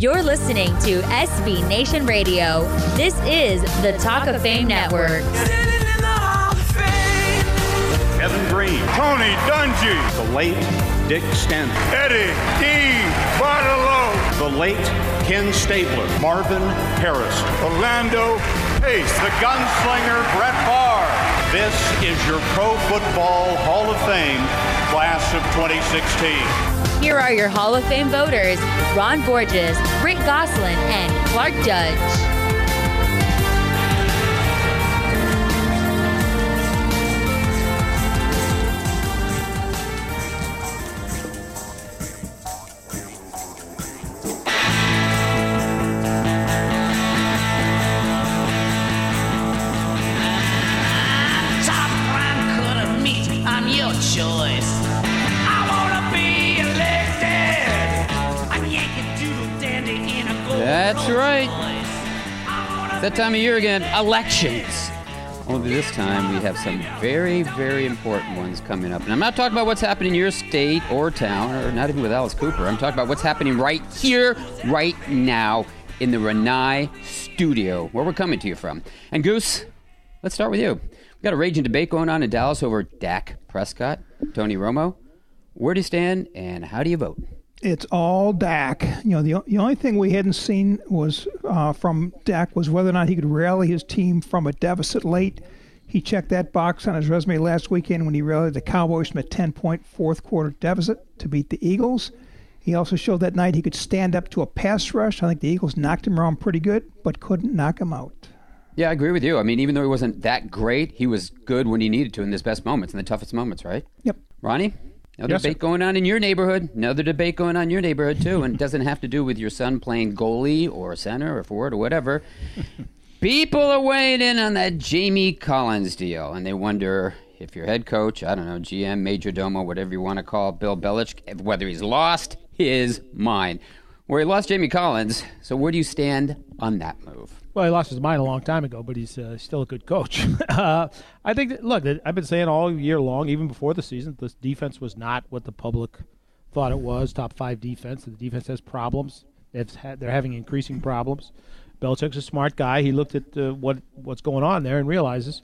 You're listening to SB Nation Radio. This is the Talk of Fame Network. Kevin Greene, Tony Dungy, the late Dick Stanfel, Eddie D. Bartolo, the late Ken Stabler, Marvin Harrison, Orlando Pace, the gunslinger Brett Favre. This is your Pro Football Hall of Fame class of 2016. Here are your Hall of Fame voters Ron Borges, Rick Gosselin, and Clark Judge. That time of year again, elections. Only this time we have some very, very important ones coming up. And I'm not talking about what's happening in your state or town, or not even with Alice Cooper. I'm talking about what's happening right here, right now, in the Rinnai studio, where we're coming to you from. And Goose, let's start with you. We've got a raging debate going on in Dallas over Dak Prescott, Tony Romo. Where do you stand, and how do you vote? It's all Dak. You know, the, the only thing we hadn't seen was uh, from Dak was whether or not he could rally his team from a deficit late. He checked that box on his resume last weekend when he rallied the Cowboys from a 10 point fourth quarter deficit to beat the Eagles. He also showed that night he could stand up to a pass rush. I think the Eagles knocked him around pretty good, but couldn't knock him out. Yeah, I agree with you. I mean, even though he wasn't that great, he was good when he needed to in his best moments, in the toughest moments, right? Yep. Ronnie, another Yes, debate sir. going on in your neighborhood. Another debate going on in your neighborhood too, and it doesn't have to do with your son playing goalie or center or forward or whatever. People are weighing in on that Jamie Collins deal, and they wonder if your head coach, I don't know, GM, major domo, whatever you want to call Bill Belichick, whether he's lost his mind. Where he lost Jamie Collins, so where do you stand on that move? Well, he lost his mind a long time ago, but he's uh, still a good coach. uh, I think, that, look, I've been saying all year long, even before the season, this defense was not what the public thought it was. Top five defense. The defense has problems. It's had, they're having increasing problems. Belichick's a smart guy. He looked at uh, what what's going on there and realizes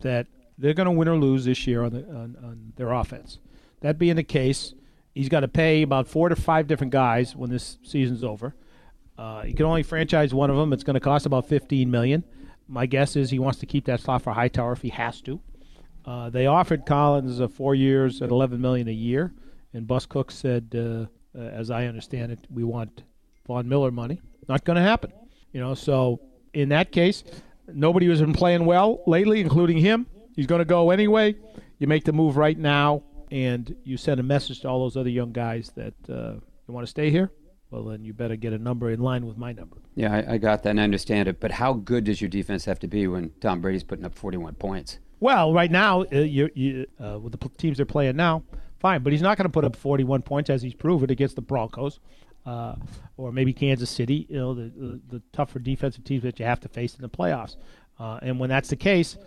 that they're going to win or lose this year on, the, on, on their offense. That being the case, he's got to pay about four to five different guys when this season's over. Uh, he can only franchise one of them. It's going to cost about fifteen million. My guess is he wants to keep that slot for Hightower if he has to. Uh, they offered Collins uh, four years at eleven million a year, and Bus Cook said, uh, uh, as I understand it, we want Von Miller money. Not going to happen. You know, so in that case, nobody has been playing well lately, including him. He's going to go anyway. You make the move right now, and you send a message to all those other young guys that you want to stay here. Well, then you better get a number in line with my number. Yeah, I, I got that and I understand it. But how good does your defense have to be when Tom Brady's putting up 41 points? Well, right now, uh, you you uh, with the teams they're playing now, fine. But he's not going to put up 41 points as he's proven against the Broncos, uh, or maybe Kansas City. You know, the, the the tougher defensive teams that you have to face in the playoffs. Uh, and when that's the case,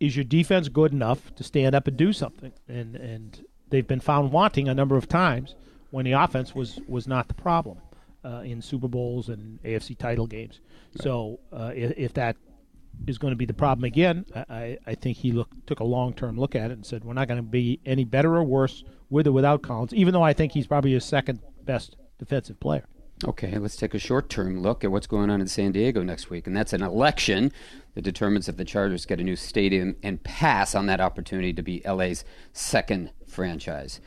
is your defense good enough to stand up and do something? And and they've been found wanting a number of times when the offense was was not the problem uh, in Super Bowls and AFC title games. So uh, if, if that is going to be the problem again, I, I- I think he look, took a long term look at it and said, we're not going to be any better or worse with or without Collins, even though I think he's probably his second best defensive player. Okay, let's take a short term look at what's going on in San Diego next week. And that's an election that determines if the Chargers get a new stadium and pass on that opportunity to be LA's second franchise.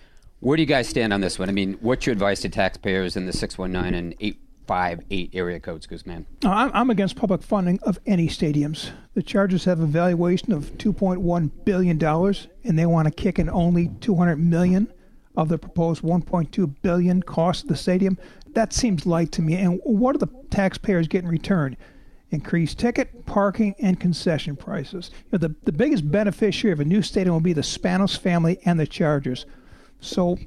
Where do you guys stand on this one? I mean, what's your advice to taxpayers in the 619 and 858 area codes? No, I'm, I'm against public funding of any stadiums. The Chargers have a valuation of $2.1 billion, and they want to kick in only 200 million of the proposed 1.2 billion cost of the stadium. That seems light to me. And what do the taxpayers get in return? Increased ticket, parking, and concession prices. You know, the, the biggest beneficiary of a new stadium will be the Spanos family and the Chargers. So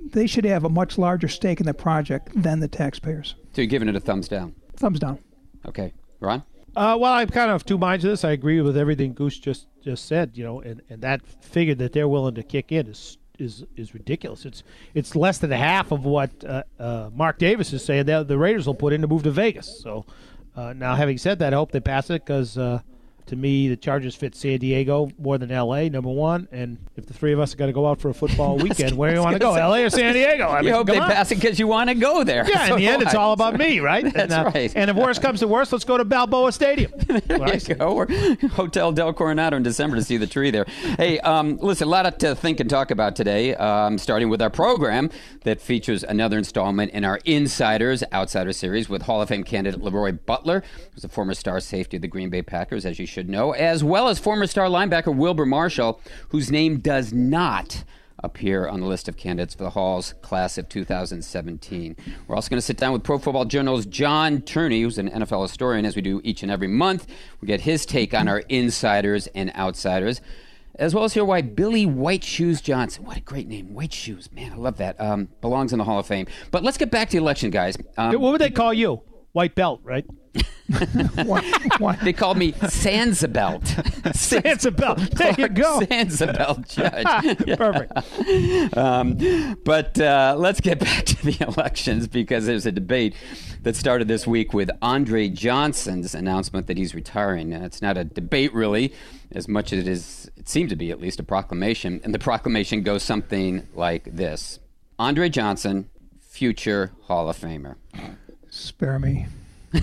they should have a much larger stake in the project than the taxpayers. So you're giving it a thumbs down. Thumbs down. Okay. Ron? Uh, well, I'm kind of two minds of this. I agree with everything Goose just, just said, you know, and, and that figure that they're willing to kick in is is is ridiculous. It's it's less than half of what uh, uh, Mark Davis is saying that the Raiders will put in to move to Vegas. So uh, now, having said that, I hope they pass it because uh, to me, the Chargers fit San Diego more than L.A. Number one, and if the three of us got to go out for a football weekend, where do you want to go? L.A. or San Diego? I You mean, hope they on. pass it because you want to go there. Yeah, in the So end, it's all about me, right? That's and, right. And if worse comes to worst, let's go to Balboa Stadium. There you go. Or Hotel Del Coronado in December to see the tree there. Hey, um, listen, a lot to think and talk about today, um, starting with our program that features another installment in our Insiders Outsider series with Hall of Fame candidate Leroy Butler, who's a former star safety of the Green Bay Packers, as you should know, as well as former star linebacker Wilber Marshall, whose name does not appear on the list of candidates for the Hall's class of 2017. We're also going to sit down with Pro Football Journal's John Turney, who's an NFL historian, as we do each and every month. We get his take on our insiders and outsiders, as well as hear why Billy White Shoes Johnson, what a great name, White Shoes, man, I love that, um, belongs in the Hall of Fame. But let's get back to the election, guys. Um, what would they call you? White belt, right? Why, why, they called me Sansabelt. Sansabelt. There you go. Sansabelt judge. Yeah. Perfect. Um, but uh, let's get back to the elections because there's a debate that started this week with Andre Johnson's announcement that he's retiring. And it's not a debate, really, as much as it is, it seemed to be at least a proclamation. And the proclamation goes something like this Andre Johnson, future Hall of Famer. Spare me.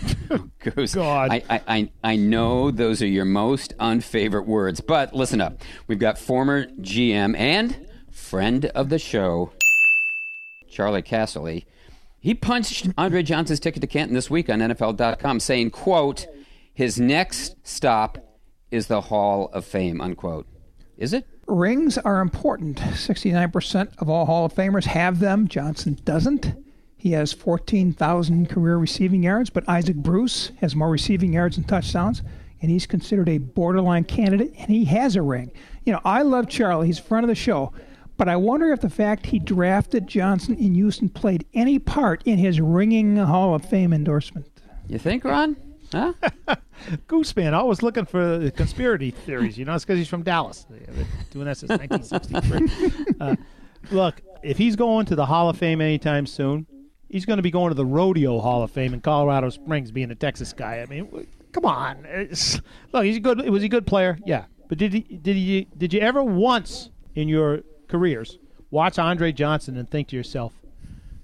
Goose. God. I, I, I, I know those are your most unfavorite words, but listen up. We've got former GM and friend of the show, Charley Casserly. He punched Andre Johnson's ticket to Canton this week on NFL.com, saying, quote, his next stop is the Hall of Fame, unquote. Is it? Rings are important. 69% of all Hall of Famers have them. Johnson doesn't. He has 14,000 career receiving yards, but Isaac Bruce has more receiving yards and touchdowns, and he's considered a borderline candidate, and he has a ring. You know, I love Charlie. He's a friend of the show. But I wonder if the fact he drafted Johnson in Houston played any part in his ringing Hall of Fame endorsement. You think, Ron? Huh? Gooseman, always looking for the conspiracy theories. You know, it's because he's from Dallas. They've been doing that since 1963. uh, look, if he's going to the Hall of Fame anytime soon, he's going to be going to the Rodeo Hall of Fame in Colorado Springs, being a Texas guy. I mean, come on. It's- look, he's a good. Was he a good player? Yeah. But did he? Did he? Did you ever once in your careers watch Andre Johnson and think to yourself,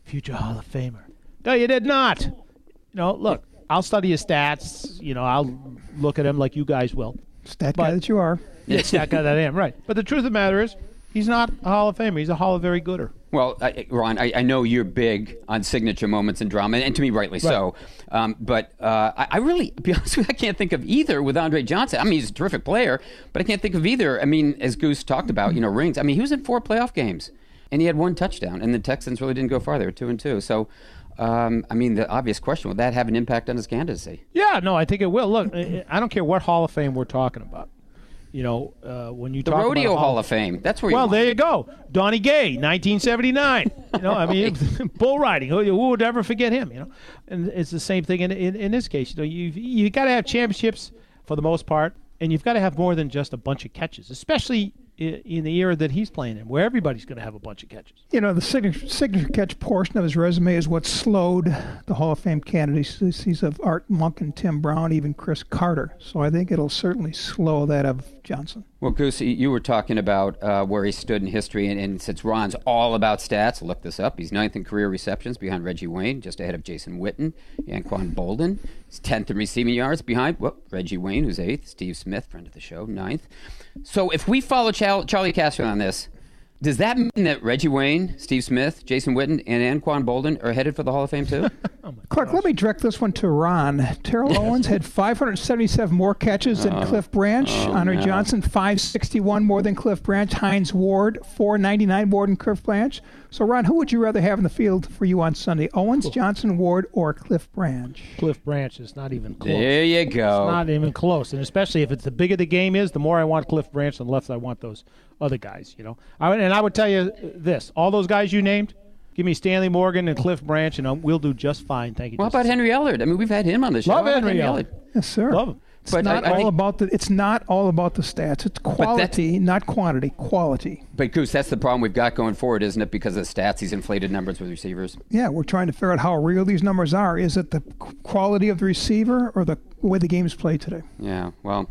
future Hall of Famer? No, you did not. You know, look, I'll study his stats. You know, I'll look at him like you guys will. Stat guy that you are. Yeah, stat guy that I am, right. But the truth of the matter is, he's not a Hall of Famer. He's a Hall of Very Gooder. Well, I, Ron, I, I know you're big on signature moments and drama, and to me, rightly so. Um, but uh, I, I really, to be honest with you, I can't think of either with Andre Johnson. I mean, he's a terrific player, but I can't think of either. I mean, as Goose talked about, you know, rings. I mean, he was in four playoff games, and he had one touchdown, and the Texans really didn't go far. They were two and two. So, um, I mean, the obvious question: Would that have an impact on his candidacy? Yeah, no, I think it will. Look, I don't care what Hall of Fame we're talking about. You know, uh, when you talk about The talk Rodeo about Hall of Fame. That's where. You Well, you there you go. Donnie Gay, 1979. You know, I mean, bull riding. Who, who would ever forget him? You know, and it's the same thing in in, in this case. You know, you you got to have championships for the most part, and you've got to have more than just a bunch of catches, especially in the era that he's playing in, where everybody's going to have a bunch of catches. You know, the signature, signature catch portion of his resume is what slowed the Hall of Fame candidacies of Art Monk and Tim Brown, even Cris Carter. So I think it'll certainly slow that of Johnson. Well, Goose, you were talking about uh, where he stood in history, and, and since Ron's all about stats, look this up. He's ninth in career receptions behind Reggie Wayne, just ahead of Jason Witten, Anquan Boldin. He's tenth in receiving yards behind well, Reggie Wayne, who's eighth. Steve Smith, friend of the show, ninth. So if we follow Chal- Charlie Castro on this, does that mean that Reggie Wayne, Steve Smith, Jason Witten, and Anquan Boldin are headed for the Hall of Fame too? Oh, Clark, let me direct this one to Ron. Terrell Owens had 577 more catches than oh. Cliff Branch. Oh, Andre no. Johnson, 561 more than Cliff Branch. Hines Ward, 499 more than Cliff Branch. So, Ron, who would you rather have in the field for you on Sunday? Owens, Johnson, Ward, or Cliff Branch? Cliff Branch is not even close. there you It's go. not even close, and especially if it's the bigger the game is, the more I want Cliff Branch, and the less I want those other guys. You know, I, would- and I would tell you this: all those guys you named, give me Stanley Morgan and Cliff Branch, and um, we'll do just fine. Thank you. What just about Henry Ellard? I mean, we've had him on the show. Love How about Henry Ellard. Yes, sir. Love him. It's But not I all think- about the. It's not all about the stats. It's quality, not quantity. Quality. But Goose, that's the problem we've got going forward, isn't it? Because of the stats, these inflated numbers with receivers. Yeah, we're trying to figure out how real these numbers are. Is it the quality of the receiver or the way the game's played today? Yeah, well,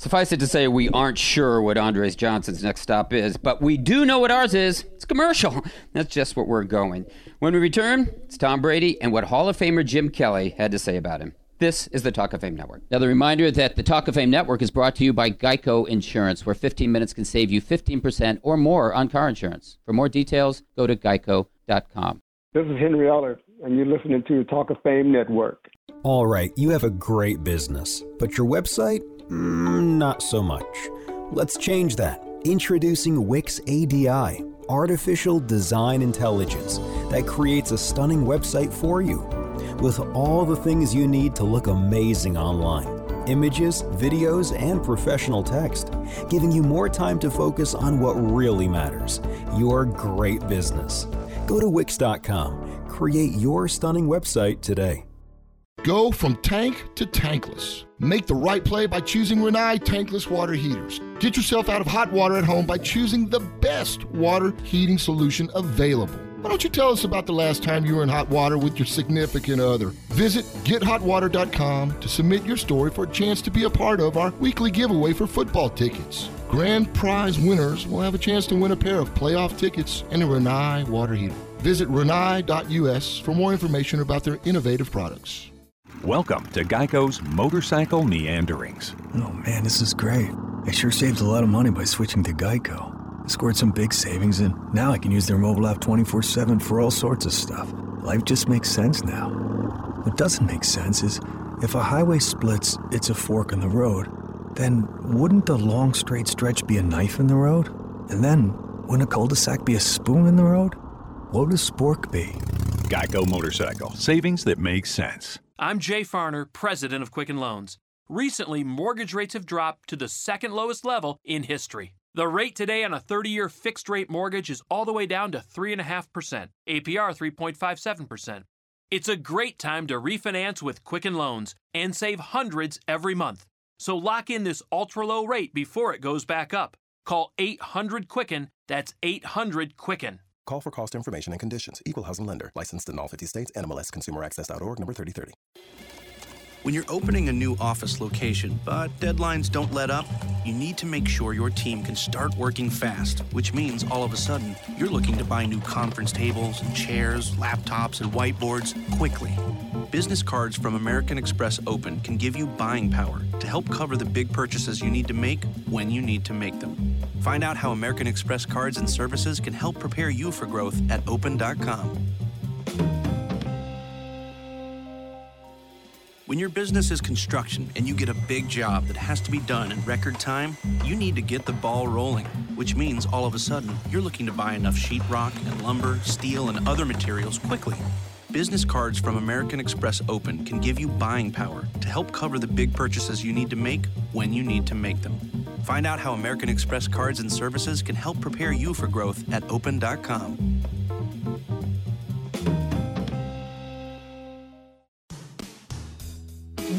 suffice it to say, we aren't sure what Andres Johnson's next stop is, but we do know what ours is. It's commercial. That's just what we're going. When we return, it's Tom Brady and what Hall of Famer Jim Kelly had to say about him. This is the Talk of Fame Network. Now, the reminder that the Talk of Fame Network is brought to you by Geico Insurance, where 15 minutes can save you 15% or more on car insurance. For more details, go to geico.com. This is Henry Ellard, and you're listening to the Talk of Fame Network. All right, you have a great business, but your website? Mm, not so much. Let's change that. Introducing Wix ADI, Artificial Design Intelligence, that creates a stunning website for you with all the things you need to look amazing online images, videos, and professional text, giving you more time to focus on what really matters your great business. Go to Wix.com, create your stunning website today. Go from tank to tankless. Make the right play by choosing Rinnai tankless water heaters. Get yourself out of hot water at home by choosing the best water heating solution available. Why don't you tell us about the last time you were in hot water with your significant other? Visit gethotwater.com to submit your story for a chance to be a part of our weekly giveaway for football tickets. Grand prize winners will have a chance to win a pair of playoff tickets and a Rinnai water heater. Visit rinnai.us for more information about their innovative products. Welcome to Geico's Motorcycle Meanderings. Oh man, this is great. I sure saved a lot of money by switching to Geico. I scored some big savings and now I can use their mobile app 24 7 for all sorts of stuff. Life just makes sense now. What doesn't make sense is if a highway splits, it's a fork in the road. Then wouldn't a long straight stretch be a knife in the road? And then wouldn't a cul de sac be a spoon in the road? What would a spork be? Geico Motorcycle. Savings that make sense. I'm Jay Farner, president of Quicken Loans. Recently, mortgage rates have dropped to the second lowest level in history. The rate today on a 30 year fixed rate mortgage is all the way down to 3.5%, APR 3.57%. It's a great time to refinance with Quicken Loans and save hundreds every month. So lock in this ultra low rate before it goes back up. Call 800 Quicken, that's 800 Quicken. Call for cost information and conditions. Equal housing lender. Licensed in all 50 states. NMLS Consumer Access.org number 3030. When you're opening a new office location, but deadlines don't let up, you need to make sure your team can start working fast, which means all of a sudden you're looking to buy new conference tables and chairs, laptops, and whiteboards quickly. Business cards from American Express Open can give you buying power to help cover the big purchases you need to make when you need to make them. Find out how American Express cards and services can help prepare you for growth at open.com. When your business is construction and you get a big job that has to be done in record time, you need to get the ball rolling, which means all of a sudden you're looking to buy enough sheetrock and lumber, steel, and other materials quickly. Business cards from American Express Open can give you buying power to help cover the big purchases you need to make when you need to make them. Find out how American Express cards and services can help prepare you for growth at open.com.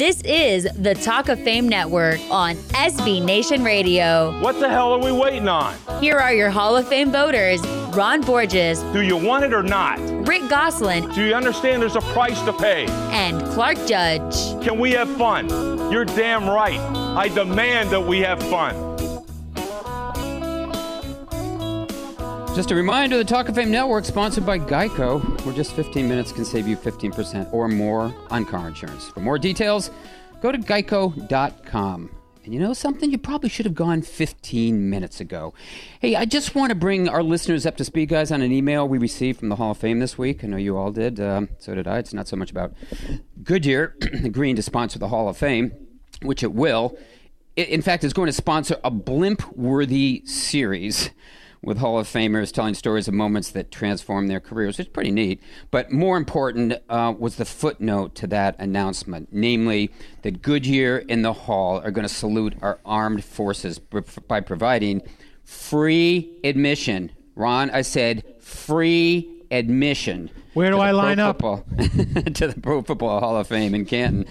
This is the Talk of Fame Network on SB Nation Radio. What the hell are we waiting on? Here are your Hall of Fame voters Ron Borges, Do you want it or not? Rick Gosselin, Do you understand there's a price to pay? and Clark Judge. Can we have fun? You're damn right. I demand that we have fun. Just a reminder the Talk of Fame Network, sponsored by Geico, where just 15 minutes can save you 15% or more on car insurance. For more details, go to geico.com. And you know something? You probably should have gone 15 minutes ago. Hey, I just want to bring our listeners up to speed, guys, on an email we received from the Hall of Fame this week. I know you all did. Um, so did I. It's not so much about Goodyear agreeing to sponsor the Hall of Fame, which it will. I- In fact, it's going to sponsor a blimp worthy series with Hall of Famers telling stories of moments that transformed their careers. It's pretty neat. But more important uh, was the footnote to that announcement, namely that Goodyear and the Hall are going to salute our armed forces by providing free admission. Ron, I said free admission. Where do I line up? To the Pro Football Hall of Fame in Canton,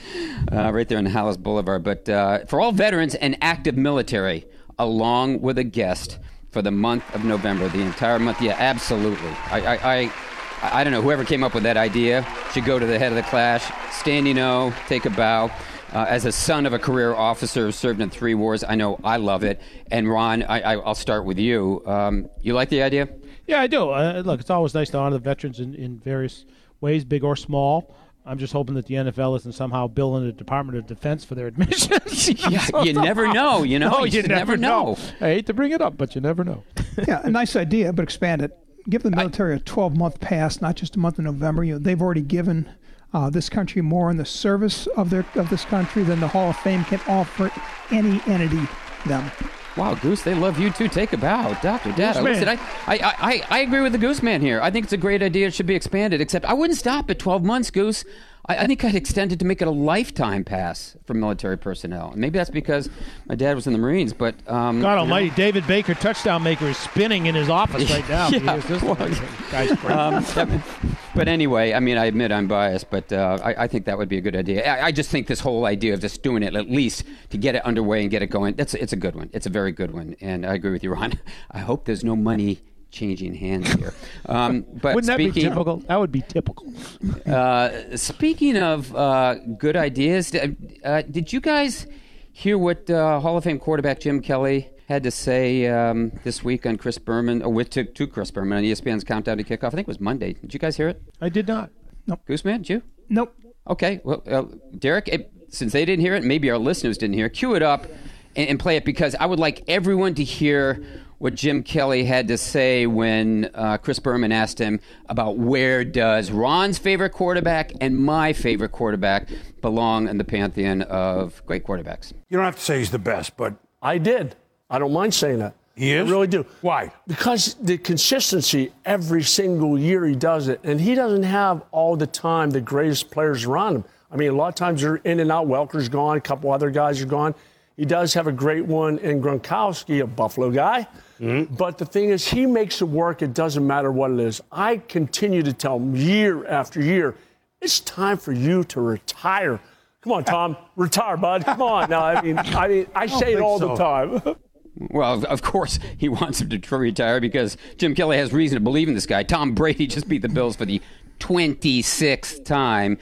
uh, right there on Halas Boulevard. But uh, for all veterans and active military, along with a guest for the month of November, the entire month. Yeah, absolutely. I, I, I, I don't know. Whoever came up with that idea should go to the head of the class, standing O, take a bow. Uh, as a son of a career officer who served in three wars, I know I love it. And Ron, I, I, I'll start with you. Um, you like the idea? Yeah, I do. Uh, look, it's always nice to honor the veterans in, in various ways, big or small. I'm just hoping that the NFL isn't somehow billing the Department of Defense for their admissions. Yeah, you never know, you know? No, You you, never never know. I hate to bring it up, but you never know. yeah, a nice idea, but expand it. Give the military a 12 month pass, not just a month in November. You know, they've already given uh, this country more in the service of their of this country than the Hall of Fame can offer any entity them. Wow, Goose, they love you too. Take a bow, Doctor Data. Listen, I, I, I, I agree with the Goose Man here. I think it's a great idea. It should be expanded. Except I wouldn't stop at 12 months, Goose. I, I think I'd extend it to make it a lifetime pass for military personnel. Maybe that's because my dad was in the Marines, but um, God you know. Almighty, David Baker, touchdown maker, is spinning in his office right now. Yeah, He is just- well, guy's. Um, that- but anyway, I mean, I admit I'm biased, but uh, I, I think that would be a good idea. I, I just think this whole idea of just doing it at least to get it underway and get it going, that's it's a good one. It's a very good one, and I agree with you, Ron. I hope there's no money changing hands here. Um, but Wouldn't that be speaking, typical? That would be typical. uh, speaking of uh, good ideas, uh, uh, did you guys hear what uh, Hall of Fame quarterback Jim Kelly had to say um, this week on Chris Berman, or with to, to Chris Berman on ESPN's Countdown to Kickoff? I think it was Monday. Did you guys hear it? I did not. Nope. Gooseman, did you? Nope. Okay. Well, uh, Derek, it, since they didn't hear it, maybe our listeners didn't hear it, cue it up and, and play it because I would like everyone to hear what Jim Kelly had to say when uh, Chris Berman asked him about where does Ron's favorite quarterback and my favorite quarterback belong in the pantheon of great quarterbacks. You don't have to say he's the best, but I did. I don't mind saying that. He is? I really do. Why? Because the consistency every single year he does it, and he doesn't have all the time the greatest players around him. I mean, a lot of times they're in and out. Welker's gone, a couple other guys are gone. He does have a great one in Gronkowski, a Buffalo guy. Mm-hmm. But the thing is, he makes it work. It doesn't matter what it is. I continue to tell him year after year, it's time for you to retire. Come on, Tom, retire, bud. Come on. Now, I mean, I mean, I don't say it all so. the time. Well, of- of course, he wants him to retire because Jim Kelly has reason to believe in this guy. Tom Brady just beat the Bills for the 26th time.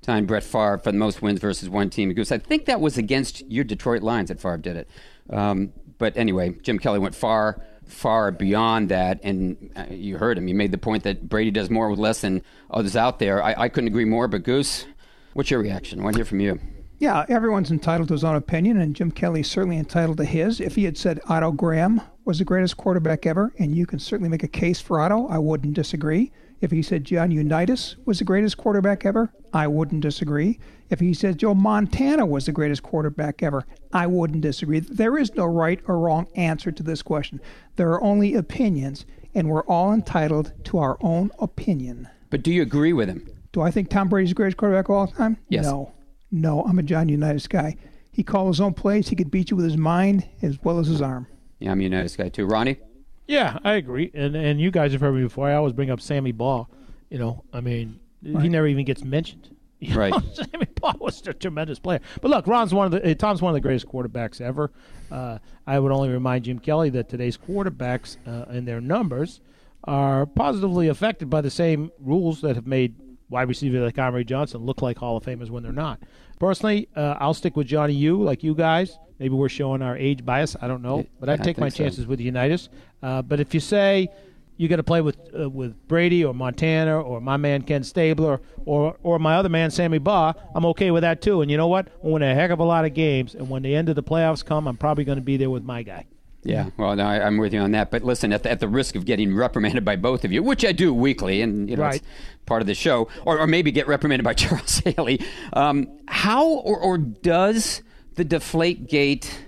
Time Brett Favre for the most wins versus one team. Because I think that was against your Detroit Lions that Favre did it. Um, but anyway, Jim Kelly went far, far beyond that. And uh, you heard him. He made the point that Brady does more with less than others out there. I, I couldn't agree more. But Goose, what's your reaction? I want to hear from you. Yeah, everyone's entitled to his own opinion, and Jim Kelly's certainly entitled to his. If he had said Otto Graham was the greatest quarterback ever, and you can certainly make a case for Otto, I wouldn't disagree. If he said John Unitas was the greatest quarterback ever, I wouldn't disagree. If he said Joe Montana was the greatest quarterback ever, I wouldn't disagree. There is no right or wrong answer to this question. There are only opinions, and we're all entitled to our own opinion. But do you agree with him? Do I think Tom Brady's the greatest quarterback of all time? Yes. No. No, I'm a John Unitas guy. He called his own plays. He could beat you with his mind as well as his arm. Yeah, I'm a Unitas guy too. Ronnie? Yeah, I agree. And and you guys have heard me before. I always bring up Sammy Baugh. You know, I mean, he never even gets mentioned. You Right. know, Sammy Baugh was a tremendous player. But look, Ron's one of the uh, Tom's one of the greatest quarterbacks ever. Uh, I would only remind Jim Kelly that today's quarterbacks uh, and their numbers are positively affected by the same rules that have made wide receiver like Amari Johnson look like Hall of Famers when they're not. Personally, uh, I'll stick with Johnny U like you guys. Maybe we're showing our age bias. I don't know, but I I'd take my so. chances with Unitas. Uh, but if you say you got to play with uh, with Brady or Montana or my man Ken Stabler or or my other man Sammy Baugh, I'm okay with that too. And you know what? We'll win a heck of a lot of games. And when the end of the playoffs come, I'm probably going to be there with my guy. Yeah, well, no, I, I'm with you on that. But listen, at the, at the risk of getting reprimanded by both of you, which I do weekly, and you know, Right. it's part of the show, or, or maybe get reprimanded by Charles Haley. Um, how or, or does the Deflate Gate,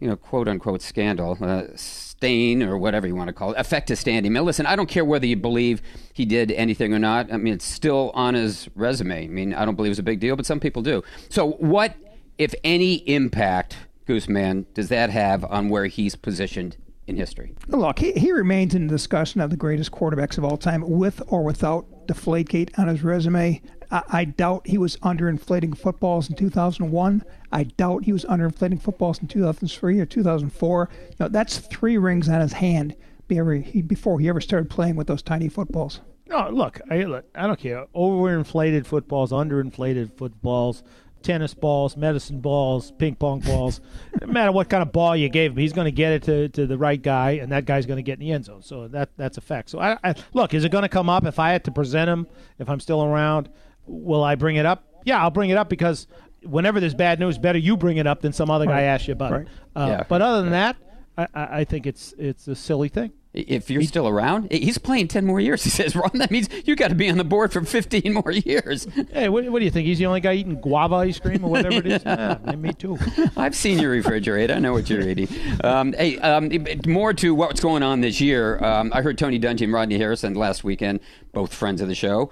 you know, quote unquote scandal, uh, stain or whatever you want to call it, affect his standing? Now, listen, I don't care whether you believe he did anything or not. I mean, it's still on his resume. I mean, I don't believe it's a big deal, but some people do. So, what, if any, impact? Gooseman, does that have on where he's positioned in history. Look, he, he remains in the discussion of the greatest quarterbacks of all time, with or without Deflategate on his resume. I, I doubt he was underinflating footballs in 2001. I doubt he was underinflating footballs in 2003 or 2004. No, that's three rings on his hand before he, before he ever started playing with those tiny footballs. No, look, I look, I don't care. Overinflated footballs, underinflated footballs, tennis balls, medicine balls, ping pong balls. no matter what kind of ball you gave him, he's going to get it to, to the right guy, and that guy's going to get in the end zone. So that that's a fact. So I, I look, is it going to come up if I had to present him? If I'm still around, will I bring it up? Yeah, I'll bring it up because whenever there's bad news, better you bring it up than some other guy Right. asks you about Right. it. Uh, Yeah. But other than that, I, I I think it's it's a silly thing. If you're still around, he's playing 10 more years, he says, Ron. That means you got to be on the board for 15 more years. Hey, what, what do you think? He's the only guy eating guava ice cream or whatever it is. Yeah, me too. I've seen your refrigerator. I know what you're eating. Um, hey, um, more to what's going on this year. Um, I heard Tony Dungy and Rodney Harrison last weekend, both friends of the show,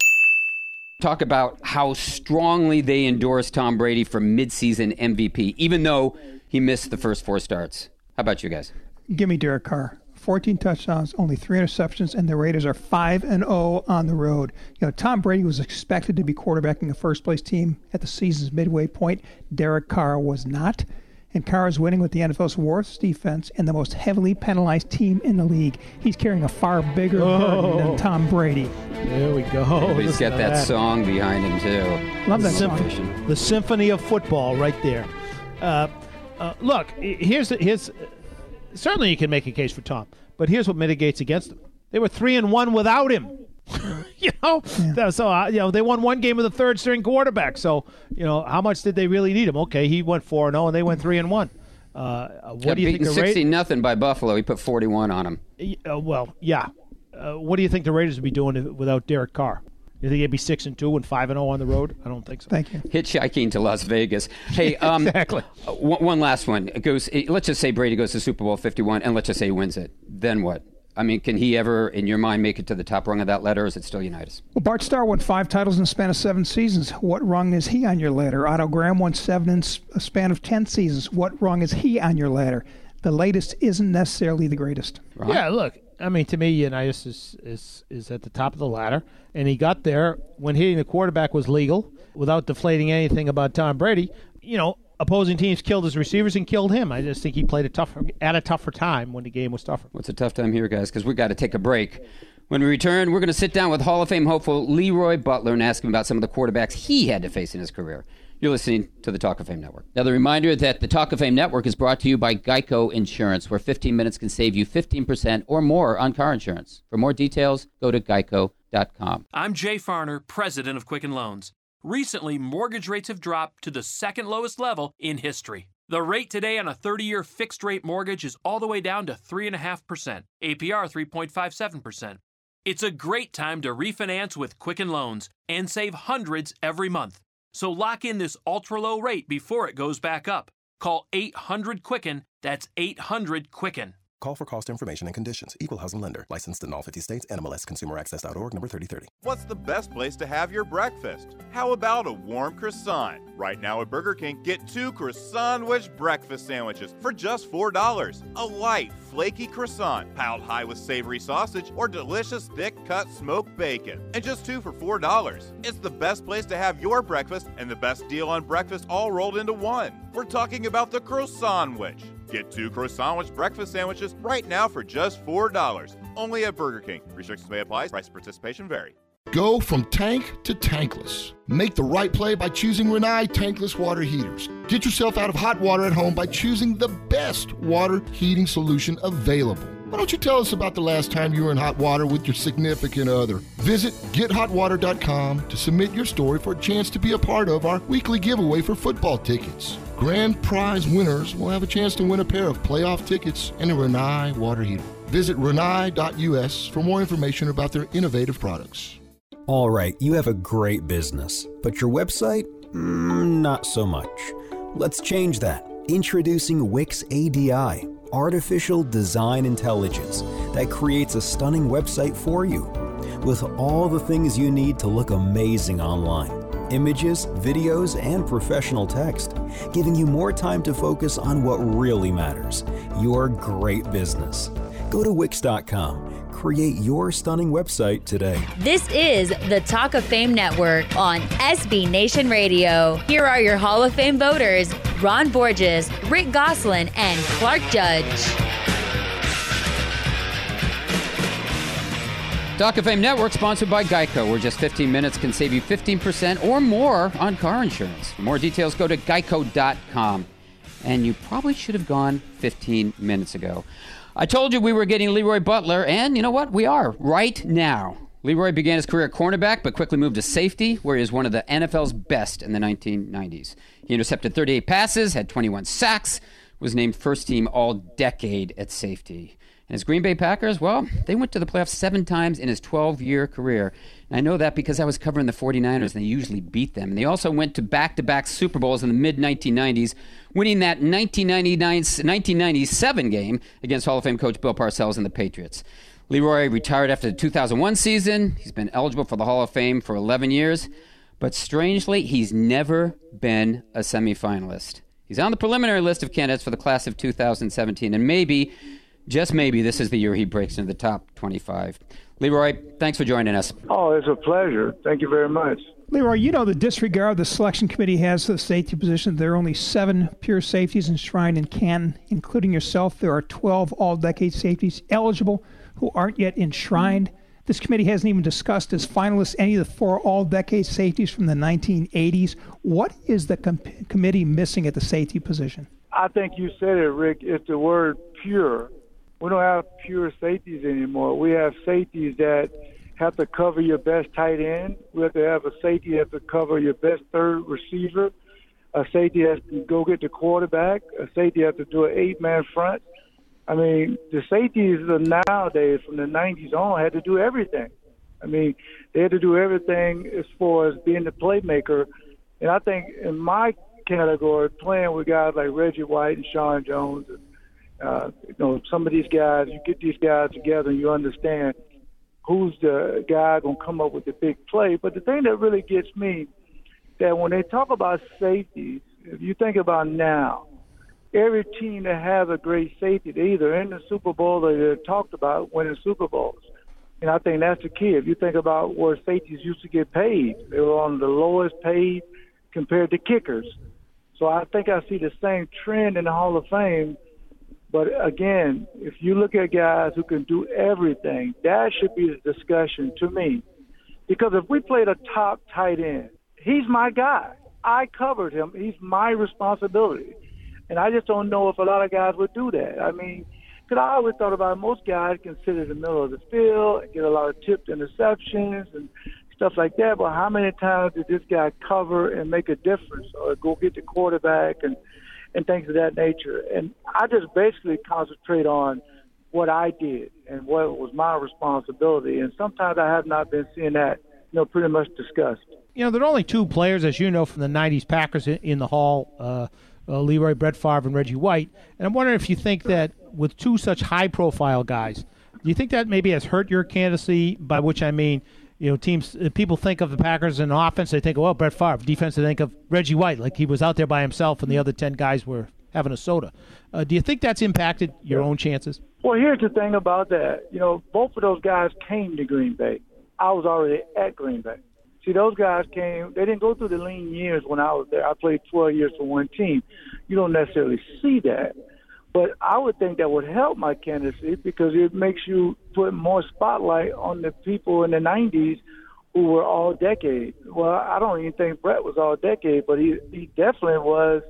talk about how strongly they endorsed Tom Brady for midseason MVP, even though he missed the first four starts. How about you guys? Give me Derek Carr. 14 touchdowns, only three interceptions, and the Raiders are 5 and 0 on the road. You know, Tom Brady was expected to be quarterbacking a first place team at the season's midway point. Derek Carr was not. And Carr is winning with the NFL's worst defense and the most heavily penalized team in the league. He's carrying a far bigger burden than Tom Brady. There we go. He's Listen got to that song behind him, too. Love that Symphony- song. The symphony of football, right there. Uh, uh, look, here's the, here's certainly you can make a case for Tom, but here's what mitigates against them: They were three and one without him. you know, That- so uh, you know they won one game with a third string quarterback. So you know how much did they really need him? Okay, he went four and zero, and they went three and one. Uh, uh, what Got do you think beaten the Ra- 60 nothing by Buffalo. He put 41 on him. Uh, well, yeah. Uh, what do you think the Raiders would be doing without Derek Carr? You think they'd be six and two and five and zero on the road? I don't think so. Thank you. hitchhiking to Las Vegas. Hey, um, Exactly. uh, One, one last one. It goes. let's just say Brady goes to Super Bowl Fifty One, and let's just say he wins it. Then what? I mean, can he ever, in your mind, make it to the top rung of that ladder, or is it still Unitas? Well, Bart Starr won five titles in the span of seven seasons. What rung is he on your ladder? Otto Graham won seven in a span of ten seasons. What rung is he on your ladder? The latest isn't necessarily the greatest. Yeah, look. I mean, to me, Unitas is, is is at the top of the ladder, and he got there when hitting the quarterback was legal, without deflating anything about Tom Brady. You know, opposing teams killed his receivers and killed him. I just think he played a tougher at a tougher time when the game was tougher. What's a tough time here, guys? Because we got to take a break. When we return, we're going to sit down with Hall of Fame hopeful Leroy Butler and ask him about some of the quarterbacks he had to face in his career. You're listening to the Talk of Fame Network. Now, the reminder that the Talk of Fame Network is brought to you by Geico Insurance, where 15 minutes can save you 15% or more on car insurance. For more details, go to geico.com. I'm Jay Farner, president of Quicken Loans. Recently, mortgage rates have dropped to the second lowest level in history. The rate today on a 30 year fixed rate mortgage is all the way down to 3.5%, APR 3.57%. It's a great time to refinance with Quicken Loans and save hundreds every month. So lock in this ultra low rate before it goes back up. Call 800 Quicken, that's 800 Quicken. Call for cost information and conditions. Equal housing lender. Licensed in all 50 states. NMLS ConsumerAccess.org number 3030. What's the best place to have your breakfast? How about a warm croissant? Right now at Burger King, get two croissant-wich breakfast sandwiches for just $4. A light, flaky croissant piled high with savory sausage or delicious thick-cut smoked bacon. And just two for $4. It's the best place to have your breakfast and the best deal on breakfast all rolled into one. We're talking about the croissant-wich. Get two croissant-wich breakfast sandwiches right now for just $4. Only at Burger King. Restrictions may apply. Price participation vary. Go from tank to tankless. Make the right play by choosing Rinnai tankless water heaters. Get yourself out of hot water at home by choosing the best water heating solution available. Why don't you tell us about the last time you were in hot water with your significant other? Visit gethotwater.com to submit your story for a chance to be a part of our weekly giveaway for football tickets. Grand prize winners will have a chance to win a pair of playoff tickets and a Rinnai water heater. Visit rinnai.us for more information about their innovative products. All right, you have a great business, but your website? Mm, not so much. Let's change that. Introducing Wix ADI, artificial design intelligence that creates a stunning website for you with all the things you need to look amazing online images, videos, and professional text, giving you more time to focus on what really matters your great business. Go to Wix.com. Create your stunning website today. This is the Talk of Fame Network on SB Nation Radio. Here are your Hall of Fame voters Ron Borges, Rick Gosselin, and Clark Judge. Talk of Fame Network, sponsored by Geico, where just 15 minutes can save you 15% or more on car insurance. For more details, go to geico.com. And you probably should have gone 15 minutes ago. I told you we were getting Leroy Butler, and you know what? We are right now. Leroy began his career at cornerback, but quickly moved to safety, where he was one of the NFL's best in the 1990s. He intercepted 38 passes, had 21 sacks, was named first team all decade at safety. And his Green Bay Packers, well, they went to the playoffs seven times in his 12 year career. And I know that because I was covering the 49ers and they usually beat them. And they also went to back to back Super Bowls in the mid 1990s, winning that 1997 game against Hall of Fame coach Bill Parcells and the Patriots. Leroy retired after the 2001 season. He's been eligible for the Hall of Fame for 11 years. But strangely, he's never been a semifinalist. He's on the preliminary list of candidates for the class of 2017, and maybe just maybe this is the year he breaks into the top 25. Leroy, thanks for joining us. Oh, it's a pleasure. Thank you very much. Leroy, you know the disregard the selection committee has for the safety position. There are only seven pure safeties enshrined in Canton, including yourself. There are 12 all decade safeties eligible who aren't yet enshrined. This committee hasn't even discussed as finalists any of the four all decade safeties from the 1980s. What is the com- committee missing at the safety position? I think you said it, Rick. It's the word pure we don't have pure safeties anymore. We have safeties that have to cover your best tight end. We have to have a safety that to cover your best third receiver. A safety has to go get the quarterback. A safety has to do an eight-man front. I mean, the safeties nowadays from the 90s on had to do everything. I mean, they had to do everything as far as being the playmaker. And I think in my category, playing with guys like Reggie White and Sean Jones and uh, you know, some of these guys, you get these guys together and you understand who's the guy going to come up with the big play. But the thing that really gets me, that when they talk about safeties, if you think about now, every team that has a great safety, they either in the Super Bowl or they're talked about winning Super Bowls. And I think that's the key. If you think about where safeties used to get paid, they were on the lowest paid compared to kickers. So I think I see the same trend in the Hall of Fame but again, if you look at guys who can do everything, that should be the discussion to me. Because if we played a top tight end, he's my guy. I covered him. He's my responsibility. And I just don't know if a lot of guys would do that. I mean, because I always thought about most guys consider the middle of the field and get a lot of tipped interceptions and stuff like that. But how many times did this guy cover and make a difference or go get the quarterback and – and things of that nature. And I just basically concentrate on what I did and what was my responsibility. And sometimes I have not been seeing that, you know, pretty much discussed. You know, there are only two players, as you know, from the '90s Packers in the Hall. Uh, uh, Leroy, Brett Favre, and Reggie White. And I'm wondering if you think that with two such high-profile guys, do you think that maybe has hurt your candidacy? By which I mean, you know, teams uh, people think of the Packers in offense, they think, oh, well, Brett Favre. Defense, they think of Reggie White, like he was out there by himself, and the other ten guys were having a soda. Uh, do you think that's impacted your own chances? Well, here's the thing about that. You know, both of those guys came to Green Bay. I was already at Green Bay. See, those guys came. They didn't go through the lean years when I was there. I played 12 years for one team. You don't necessarily see that. But I would think that would help my candidacy because it makes you put more spotlight on the people in the 90s who were all decade. Well, I don't even think Brett was all decade, but he he definitely was,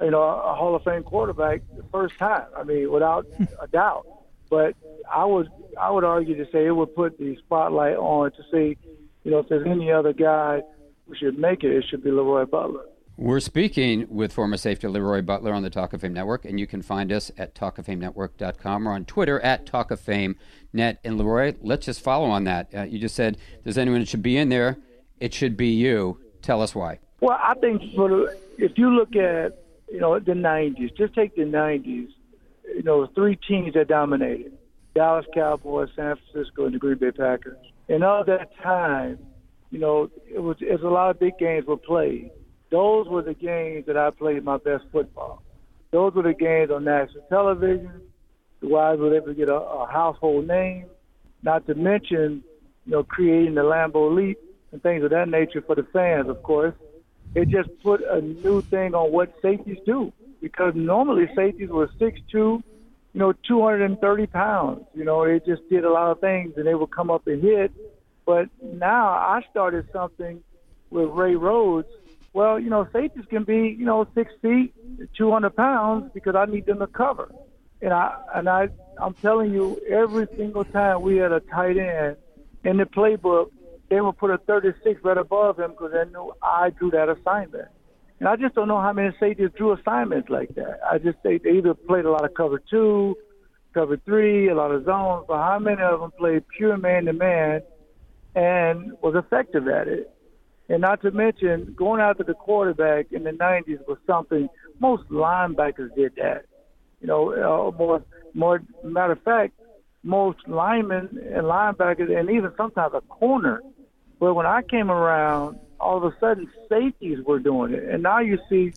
you know, a Hall of Fame quarterback the first time. I mean, without a doubt. But I would I would argue to say it would put the spotlight on to see, you know, if there's any other guy who should make it, it should be Leroy Butler. We're speaking with former safety Leroy Butler on the Talk of Fame Network, and you can find us at talkoffamenetwork.com or on Twitter at Talk of Fame Net. And Leroy, let's just follow on that. Uh, you just said there's anyone that should be in there, it should be you. Tell us why. Well, I think for if you look at you know the '90s, just take the '90s. You know, three teams that dominated: Dallas Cowboys, San Francisco, and the Green Bay Packers. And all that time, you know, it was, it was a lot of big games were played those were the games that I played my best football. Those were the games on national television. The Wives were able to get a, a household name, not to mention, you know, creating the Lambeau Leap and things of that nature for the fans, of course. It just put a new thing on what safeties do because normally safeties were six two, you know, 230 pounds. You know, they just did a lot of things and they would come up and hit. But now I started something with Ray Rhodes. Well, you know, safeties can be, you know, six feet, 200 pounds because I need them to cover. And I and I I'm telling you, every single time we had a tight end in the playbook, they would put a 36 right above him because they knew I drew that assignment. And I just don't know how many safeties drew assignments like that. I just say they either played a lot of cover two, cover three, a lot of zones, but how many of them played pure man to man and was effective at it? And not to mention, going after the quarterback in the 90s was something most linebackers did that. You know, uh, more, more matter of fact, most linemen and linebackers, and even sometimes a corner. But when I came around, all of a sudden safeties were doing it, and now you see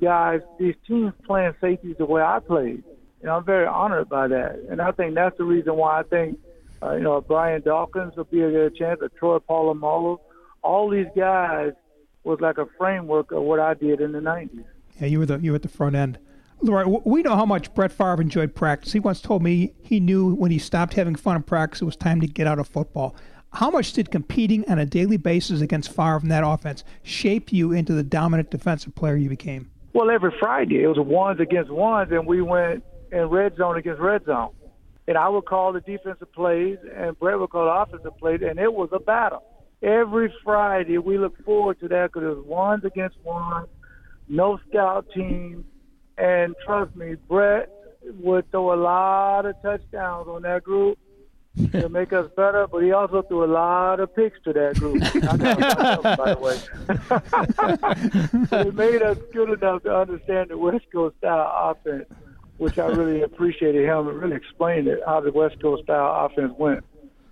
guys, these teams playing safeties the way I played, and I'm very honored by that. And I think that's the reason why I think, uh, you know, Brian Dawkins will be a good chance, or Troy Polamalu, all these guys was like a framework of what I did in the '90s. Yeah, you were the you were at the front end. Leroy, we know how much Brett Favre enjoyed practice. He once told me he knew when he stopped having fun in practice, it was time to get out of football. How much did competing on a daily basis against Favre in that offense shape you into the dominant defensive player you became? Well, every Friday it was ones against ones, and we went in red zone against red zone. And I would call the defensive plays, and Brett would call the offensive plays, and it was a battle. Every Friday we look forward to that because it's ones against ones, no scout teams and trust me, Brett would throw a lot of touchdowns on that group to make us better, but he also threw a lot of picks to that group. by the way. it made us good enough to understand the West Coast style offense, which I really appreciated him and really explained it, how the West Coast style offense went.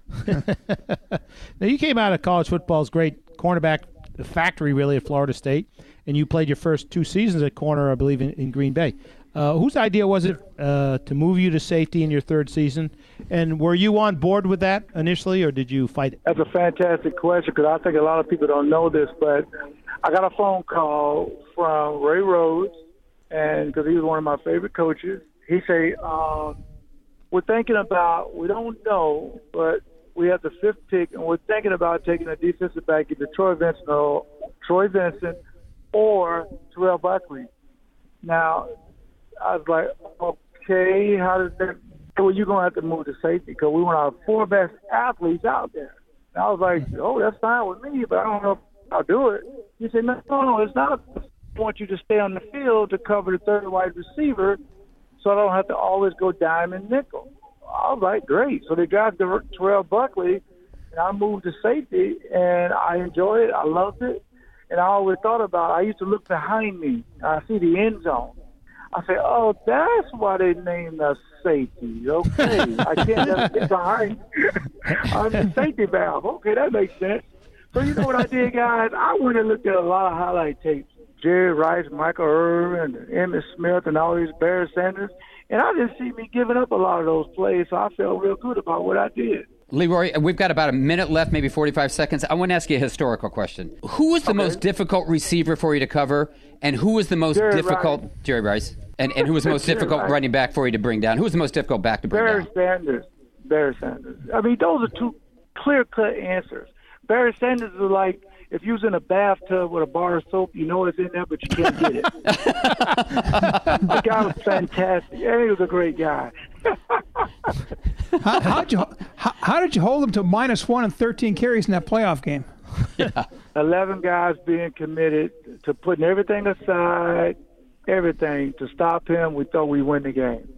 now, you came out of college football's great cornerback factory, really, at Florida State and you played your first two seasons at corner, I believe, in, in Green Bay. Uh, whose idea was it uh, to move you to safety in your third season? And were you on board with that initially, or did you fight it? That's a fantastic question because I think a lot of people don't know this, but I got a phone call from Ray Rhodes, and because he was one of my favorite coaches, he said, um, "We're thinking about. We don't know, but we have the fifth pick, and we're thinking about taking a defensive back, either Troy Vincent or Troy Vincent." or Terrell Buckley. Now, I was like, okay, how does that? Well, you're gonna have to move to safety because we want our four best athletes out there. And I was like, mm-hmm. oh, that's fine with me, but I don't know if I'll do it. He said, no, no, no, it's not. I want you to stay on the field to cover the third wide receiver, so I don't have to always go diamond nickel. Was like, great. So they drafted Terrell Buckley, and I moved to safety, and I enjoyed it. I loved it. And I always thought about I used to look behind me. I see the end zone. I say, oh, that's why they named us safety. Okay, I can't just get behind. I'm the safety valve. Okay, that makes sense. So you know what I did, guys? I went and looked at a lot of highlight tapes. Jerry Rice, Michael Irvin, Emmitt Smith, and all these Barry Sanders. And I didn't see me giving up a lot of those plays, so I felt real good about what I did. Leroy, we've got about a minute left, maybe 45 seconds. I want to ask you a historical question. Who was the okay. most difficult receiver for you to cover, and who was the most Jerry difficult? Rice. Jerry Rice. And, and who was the most difficult Rice. running back for you to bring down? Who was the most difficult back to bring Barry down? Barry Sanders. Barry Sanders. I mean, those are two clear cut answers. Barry Sanders is like if you was in a bathtub with a bar of soap, you know it's in there, but you can't get it. the guy was fantastic. And he was a great guy. how, how, did you, how, how, did you hold them to minus one and 13 carries in that playoff game? Yeah. 11 guys being committed to putting everything aside, everything to stop him. We thought we win the game.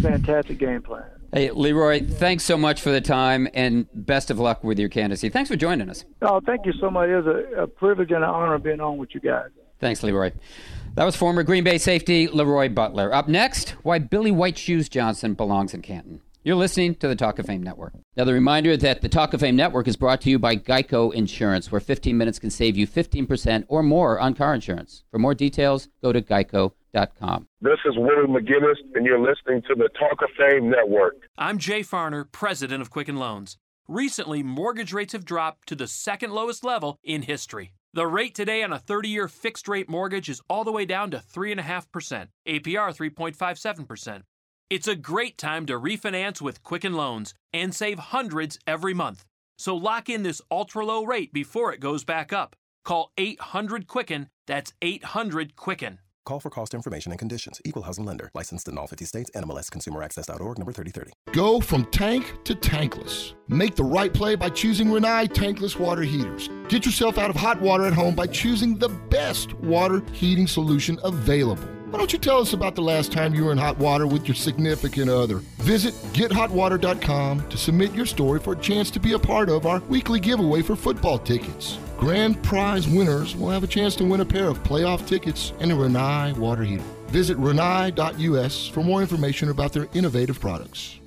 Fantastic game plan. Hey, Leroy, thanks so much for the time and best of luck with your candidacy. Thanks for joining us. Oh, thank you so much. It was a, a privilege and an honor being on with you guys. Thanks, Leroy. That was former Green Bay safety Leroy Butler. Up next, why Billy White Shoes Johnson belongs in Canton. You're listening to the Talk of Fame Network. Now, the reminder that the Talk of Fame Network is brought to you by Geico Insurance, where 15 minutes can save you 15% or more on car insurance. For more details, go to geico.com. This is Willie McGinest, and you're listening to the Talk of Fame Network. I'm Jay Farner, president of Quicken Loans. Recently, mortgage rates have dropped to the second lowest level in history. The rate today on a 30 year fixed rate mortgage is all the way down to 3.5%, APR 3.57%. It's a great time to refinance with Quicken Loans and save hundreds every month. So lock in this ultra low rate before it goes back up. Call 800 Quicken, that's 800 Quicken. Call for cost information and conditions. Equal housing lender. Licensed in all 50 states. NMLS ConsumerAccess.org number 3030. Go from tank to tankless. Make the right play by choosing Rinnai tankless water heaters. Get yourself out of hot water at home by choosing the best water heating solution available. Why don't you tell us about the last time you were in hot water with your significant other? Visit gethotwater.com to submit your story for a chance to be a part of our weekly giveaway for football tickets. Grand prize winners will have a chance to win a pair of playoff tickets and a Rinnai water heater. Visit rinnai.us for more information about their innovative products.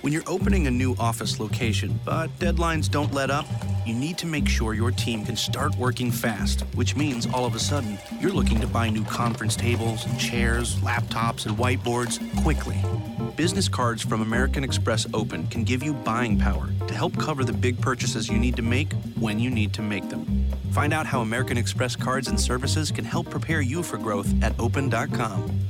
When you're opening a new office location, but deadlines don't let up, you need to make sure your team can start working fast, which means all of a sudden you're looking to buy new conference tables and chairs, laptops, and whiteboards quickly. Business cards from American Express Open can give you buying power to help cover the big purchases you need to make when you need to make them. Find out how American Express cards and services can help prepare you for growth at open.com.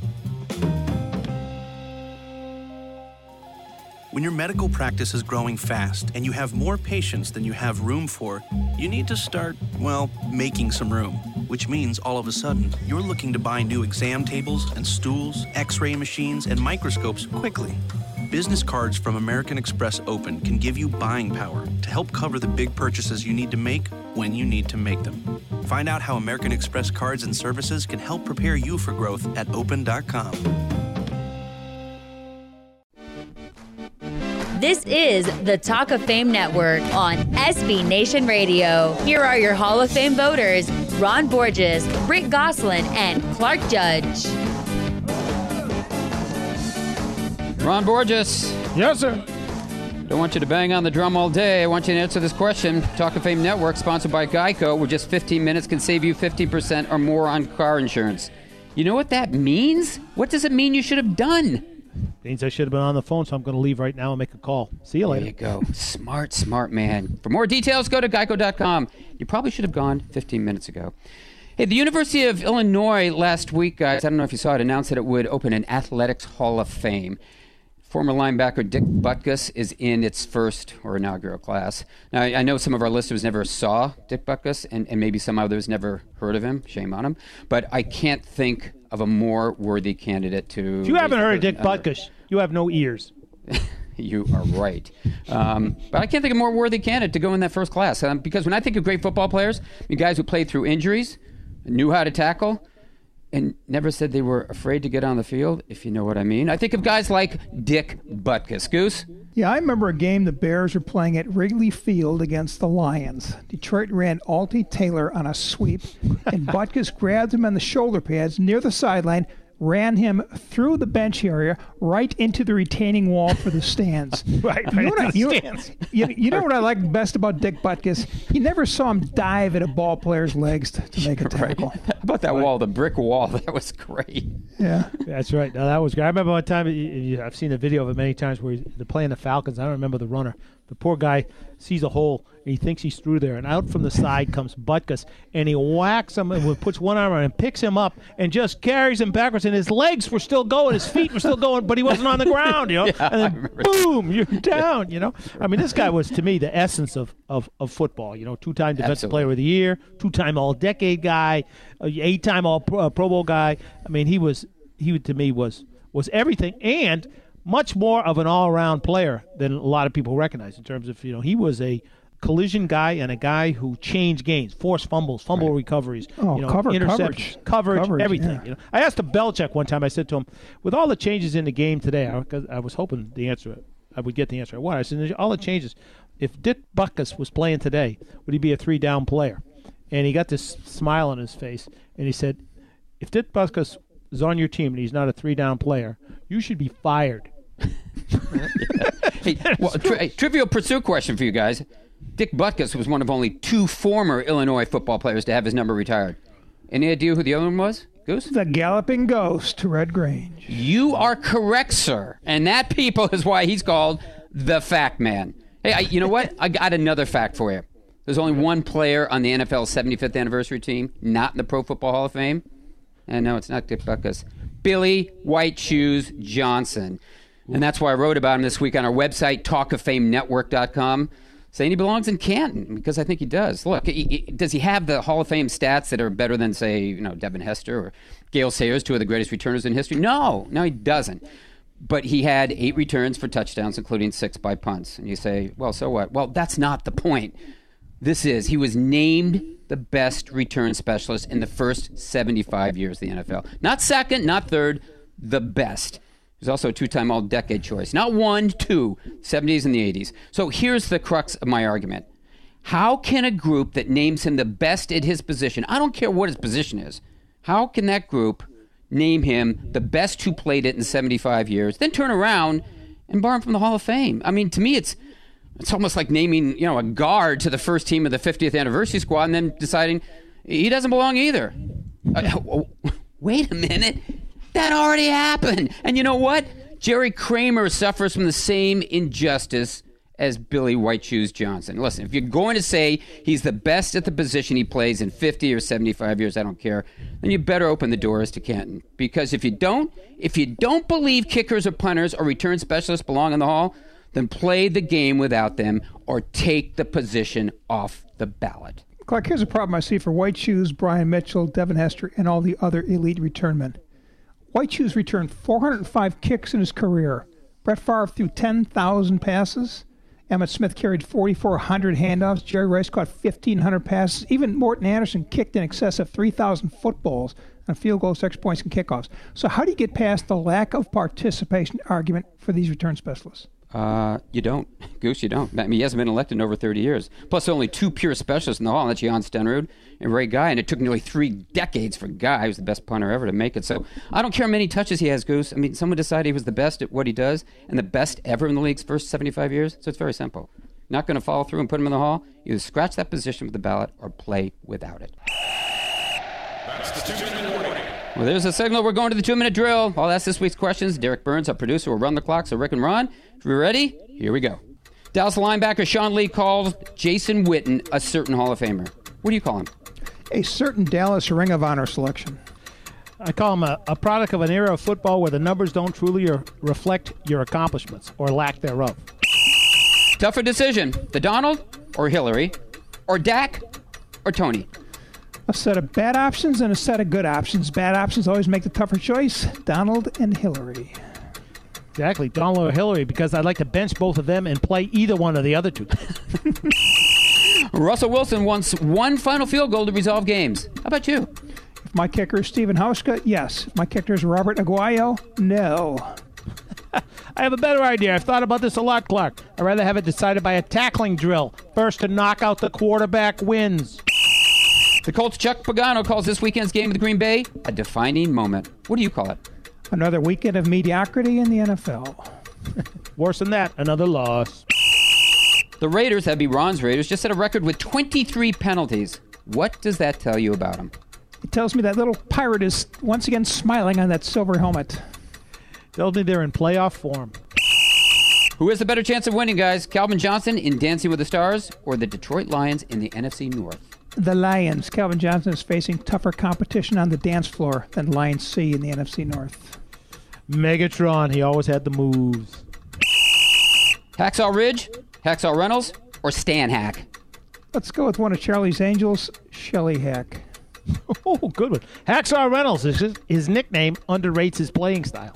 When your medical practice is growing fast and you have more patients than you have room for, you need to start, well, making some room. Which means all of a sudden, you're looking to buy new exam tables and stools, x ray machines, and microscopes quickly. Business cards from American Express Open can give you buying power to help cover the big purchases you need to make when you need to make them. Find out how American Express cards and services can help prepare you for growth at open.com. This is the Talk of Fame Network on SB Nation Radio. Here are your Hall of Fame voters Ron Borges, Rick Gosselin, and Clark Judge. Ron Borges. Yes, sir. Don't want you to bang on the drum all day. I want you to answer this question. Talk of Fame Network, sponsored by Geico, where just 15 minutes can save you 50% or more on car insurance. You know what that means? What does it mean you should have done? Means I should have been on the phone, so I'm going to leave right now and make a call. See you later. There you go. smart, smart man. For more details, go to geico.com. You probably should have gone 15 minutes ago. Hey, the University of Illinois last week, guys, I don't know if you saw it, announced that it would open an Athletics Hall of Fame. Former linebacker Dick Butkus is in its first or inaugural class. Now, I know some of our listeners never saw Dick Butkus, and, and maybe some others never heard of him. Shame on them. But I can't think of a more worthy candidate to. If you haven't heard of Dick. Butkus, you have no ears. You are right. Um, but I can't think of a more worthy candidate to go in that first class. Um, because when I think of great football players, the guys who played through injuries, knew how to tackle, and never said they were afraid to get on the field, if you know what I mean. I think of guys like Dick Butkus. Goose? Yeah, I remember a game the Bears were playing at Wrigley Field against the Lions. Detroit ran Altie Taylor on a sweep, and Butkus grabbed him on the shoulder pads near the sideline, ran him through the bench area right into the retaining wall for the stands. Right, You know, what I, the you, stands. you, you know what I like best about Dick Butkus? You never saw him dive at a ball player's legs to, to make a tackle. How about that wall, the brick wall? That was great. Yeah. That's right. No, that was great. I remember one time, I've seen a video of it many times where he's- they're playing the Falcons. I don't remember the runner. The poor guy sees a hole and he thinks he's through there. And out from the side comes Butkus and he whacks him and puts one arm on him and picks him up and just carries him backwards. And his legs were still going, his feet were still going, but he wasn't on the ground, you know. Yeah, and then boom, you're down, you know. I mean, this guy was to me the essence of, of, of football, you know, two time defensive Absolutely. player of the year, two time all decade guy, eight time all pro, uh, pro Bowl guy. I mean, he was he to me was was everything and much more of an all around player than a lot of people recognize in terms of you know he was a collision guy and a guy who changed games, forced fumbles, fumble recoveries, Oh, you know, cover- interceptions, coverage. coverage, Coverage, everything. yeah. You know, I asked the Belichick one time. I said to him, with all the changes in the game today, I, 'cause I was hoping the answer I would get the answer I wanted. I said, all the changes. If Dick Butkus was playing today, would he be a three down player? And he got this smile on his face, and he said, if Dick Butkus is on your team and he's not a three down player, you should be fired. hey, well, tri- hey, trivial pursuit question for you guys. Dick Butkus was one of only two former Illinois football players to have his number retired. Any idea who the other one was? Goose? The Galloping Ghost, Red Grange. You are correct, sir. And that, people, is why he's called the Fact Man. Hey, I, you know what? I got another fact for you. There's only one player on the NFL 75th anniversary team not in the Pro Football Hall of Fame. And no, it's not Dick Butkus. Billy White Shoes Johnson. And that's why I wrote about him this week on our website, talkoffamenetwork.com, saying he belongs in Canton because I think he does. Look, he, he- does he have the Hall of Fame stats that are better than, say, you know, Devin Hester or Gale Sayers, two of the greatest returners in history? No, no, he doesn't. But he had eight returns for touchdowns, including six by punts. And you say, well, so what? Well, that's not the point. This is, he was named the best return specialist in the first 75 years of the NFL. Not second, not third, the best. He's also a two time all decade choice. Not one, two, 70s and the 80s. So here's the crux of my argument. How can a group that names him the best at his position, I don't care what his position is, how can that group name him the best who played it in 75 years, then turn around and bar him from the Hall of Fame? I mean, to me, it's it's almost like naming you know a guard to the first team of the 50th anniversary squad and then deciding he doesn't belong either. Uh, wait a minute, that already happened. And you know what? Jerry Kramer suffers from the same injustice as Billy White Shoes Johnson. Listen, if you're going to say he's the best at the position he plays in 50 or 75 years, I don't care, then you better open the doors to Canton. Because if you don't, if you don't believe kickers or punters or return specialists belong in the hall, then play the game without them or take the position off the ballot. Clark, here's a problem I see for White Shoes, Brian Mitchell, Devin Hester, and all the other elite returnmen. White Shoes returned 405 kicks in his career. Brett Favre threw 10,000 passes. Emmitt Smith carried 4,400 handoffs. Jerry Rice caught 1,500 passes. Even Morten Andersen kicked in excess of 3,000 footballs on field goals, extra points, and kickoffs. So, how do you get past the lack of participation argument for these return specialists? Uh, you don't, Goose. You don't. I mean, he hasn't been elected in over 30 years. Plus, only two pure specialists in the hall. And that's Jan Stenerud and Ray Guy. And it took nearly three decades for Guy, who's the best punter ever, to make it. So I don't care how many touches he has, Goose. I mean, someone decided he was the best at what he does and the best ever in the league's first 75 years. So it's very simple. Not going to follow through and put him in the hall. Either scratch that position with the ballot or play without it. Well, there's a signal. We're going to the two minute drill. I'll ask this week's questions. Derek Burns, our producer, will run the clock. So, Rick and Ron, if you're ready, here we go. Dallas linebacker Sean Lee calls Jason Witten a certain Hall of Famer. What do you call him? A certain Dallas Ring of Honor selection. I call him a, a product of an era of football where the numbers don't truly or reflect your accomplishments or lack thereof. Tougher decision the Donald or Hillary, or Dak or Tony? A set of bad options and a set of good options. Bad options always make the tougher choice. Donald and Hillary. Exactly, Donald or Hillary, because I'd like to bench both of them and play either one of the other two. Russell Wilson wants one final field goal to resolve games. How about you? If my kicker is Stephen Hauschka, yes. If my kicker is Robert Aguayo, no. I have a better idea. I've thought about this a lot, Clark. I'd rather have it decided by a tackling drill. First to knock out the quarterback wins. The Colts' Chuck Pagano calls this weekend's game with Green Bay a defining moment. What do you call it? Another weekend of mediocrity in the NFL. Worse than that, another loss. The Raiders, that'd be Ron's Raiders, just set a record with 23 penalties. What does that tell you about them? It tells me that little pirate is once again smiling on that silver helmet. Tells me they're in playoff form. Who has the better chance of winning, guys? Calvin Johnson in Dancing with the Stars or the Detroit Lions in the NFC North? The Lions. Calvin Johnson is facing tougher competition on the dance floor than Lions C in the NFC North. Megatron, he always had the moves. Hacksaw Ridge, Hacksaw Reynolds, or Stan Hack? Let's go with one of Charlie's Angels, Shelley Hack. Oh, good one. Hacksaw Reynolds is his, his nickname, underrates his playing style.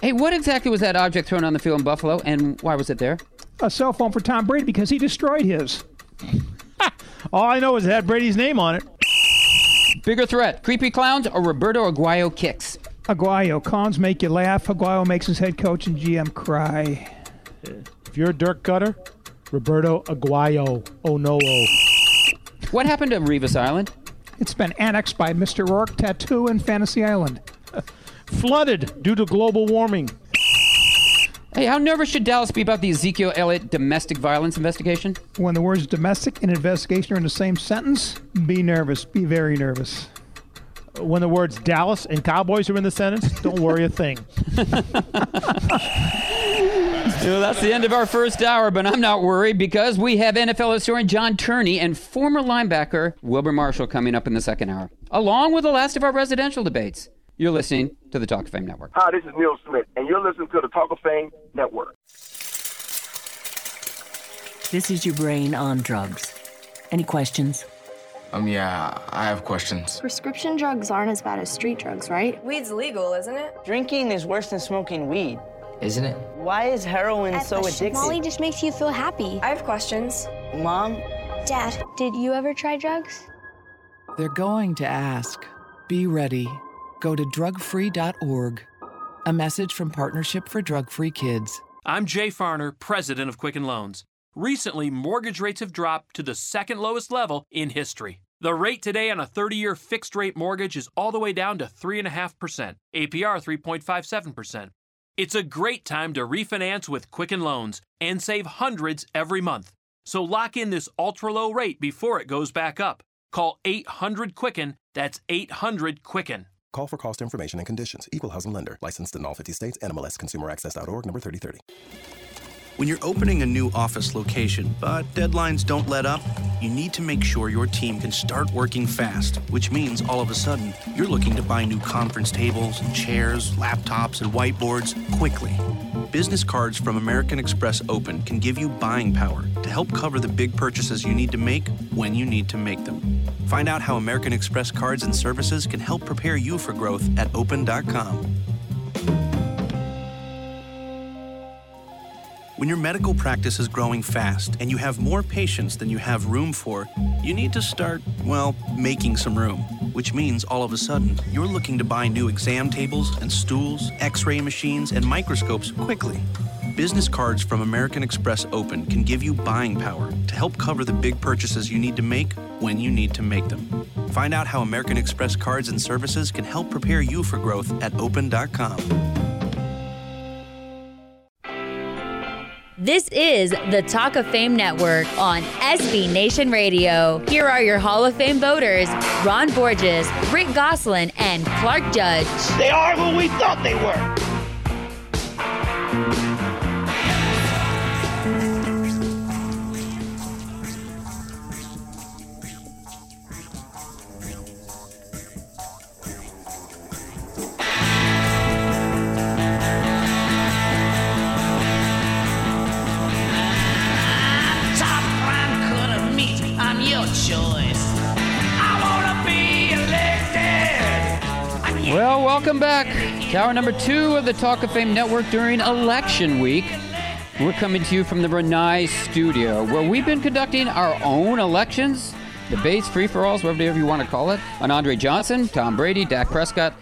Hey, what exactly was that object thrown on the field in Buffalo, and why was it there? A cell phone for Tom Brady because he destroyed his. All I know is it had Brady's name on it. Bigger threat, creepy clowns or Roberto Aguayo kicks? Aguayo. Clowns make you laugh. Aguayo makes his head coach and GM cry. If you're a Dirk Koetter, Roberto Aguayo. Oh no. Oh. What happened to Revis Island? It's been annexed by Mr. Roarke Tattoo and Fantasy Island. Flooded due to global warming. Hey, how nervous should Dallas be about the Ezekiel Elliott domestic violence investigation? When the words domestic and investigation are in the same sentence, be nervous. Be very nervous. When the words Dallas and Cowboys are in the sentence, don't worry a thing. Well, that's the end of our first hour, but I'm not worried because we have NFL historian John Turney and former linebacker Wilber Marshall coming up in the second hour, along with the last of our residential debates. You're listening to the Talk of Fame Network. Hi, this is Neil Smith, and you're listening to the Talk of Fame Network. This is your brain on drugs. Any questions? Um, yeah, I have questions. Prescription drugs aren't as bad as street drugs, right? Weed's legal, isn't it? Drinking is worse than smoking weed. Isn't it? Why is heroin At so the addictive? Molly just makes you feel happy. I have questions. Mom? Dad, did you ever try drugs? They're going to ask. Be ready. Go to drugfree.org. A message from Partnership for Drug Free Kids. I'm Jay Farner, president of Quicken Loans. Recently, mortgage rates have dropped to the second lowest level in history. The rate today on a 30 year fixed rate mortgage is all the way down to 3.5%, APR 3.57%. It's a great time to refinance with Quicken Loans and save hundreds every month. So lock in this ultra low rate before it goes back up. Call 800 Quicken, that's 800 Quicken. Call for cost information and conditions. Equal housing lender. Licensed in all 50 states. NMLS Consumer Access.org number 3030. When you're opening a new office location, but deadlines don't let up, you need to make sure your team can start working fast, which means all of a sudden you're looking to buy new conference tables and chairs, laptops, and whiteboards quickly. Business cards from American Express Open can give you buying power to help cover the big purchases you need to make when you need to make them. Find out how American Express cards and services can help prepare you for growth at open.com. When your medical practice is growing fast and you have more patients than you have room for, you need to start, well, making some room. Which means all of a sudden, you're looking to buy new exam tables and stools, x ray machines, and microscopes quickly. Business cards from American Express Open can give you buying power to help cover the big purchases you need to make when you need to make them. Find out how American Express cards and services can help prepare you for growth at open.com. This is the Talk of Fame Network on SB Nation Radio. Here are your Hall of Fame voters Ron Borges, Rick Gosselin, and Clark Judge. They are who we thought they were. To hour number two of the Talk of Fame Network during election week. We're coming to you from the Rinnai studio, where we've been conducting our own elections, debates, free for alls, whatever you want to call it, on Andre Johnson, Tom Brady, Dak Prescott,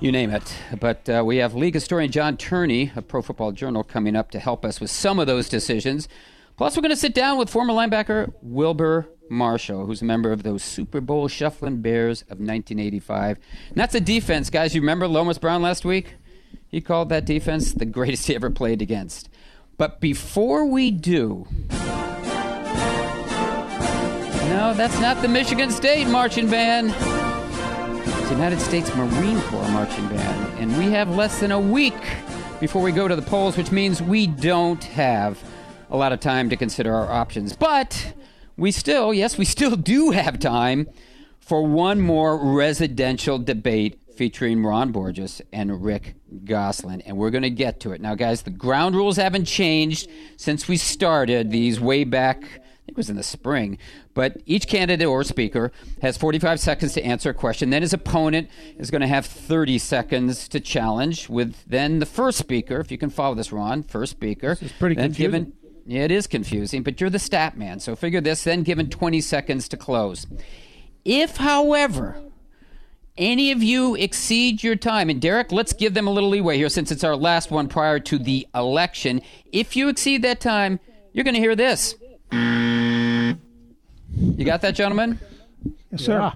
you name it. But uh, we have league historian John Turney of Pro Football Journal coming up to help us with some of those decisions. Plus, we're going to sit down with former linebacker Wilber Marshall, who's a member of those Super Bowl shuffling Bears of 1985. And that's a defense, guys. You remember Lomas Brown last week? He called that defense the greatest he ever played against. But before we do, no, that's not the Michigan State marching band. It's the United States Marine Corps marching band. And we have less than a week before we go to the polls, which means we don't have a lot of time to consider our options. But we still, yes, we still do have time for one more residential debate featuring Ron Borges and Rick Gosselin. And we're going to get to it. Now, guys, the ground rules haven't changed since we started these way back. I think it was in the spring. But each candidate or speaker has 45 seconds to answer a question. Then his opponent is going to have 30 seconds to challenge. With then the first speaker, if you can follow this, Ron, first speaker. This is pretty then confusing. given it is confusing, but you're the stat man. So figure this, then given 20 seconds to close. If, however, any of you exceed your time, and Derek, let's give them a little leeway here since it's our last one prior to the election. If you exceed that time, you're going to hear this. You got that, gentlemen? Yes, sir.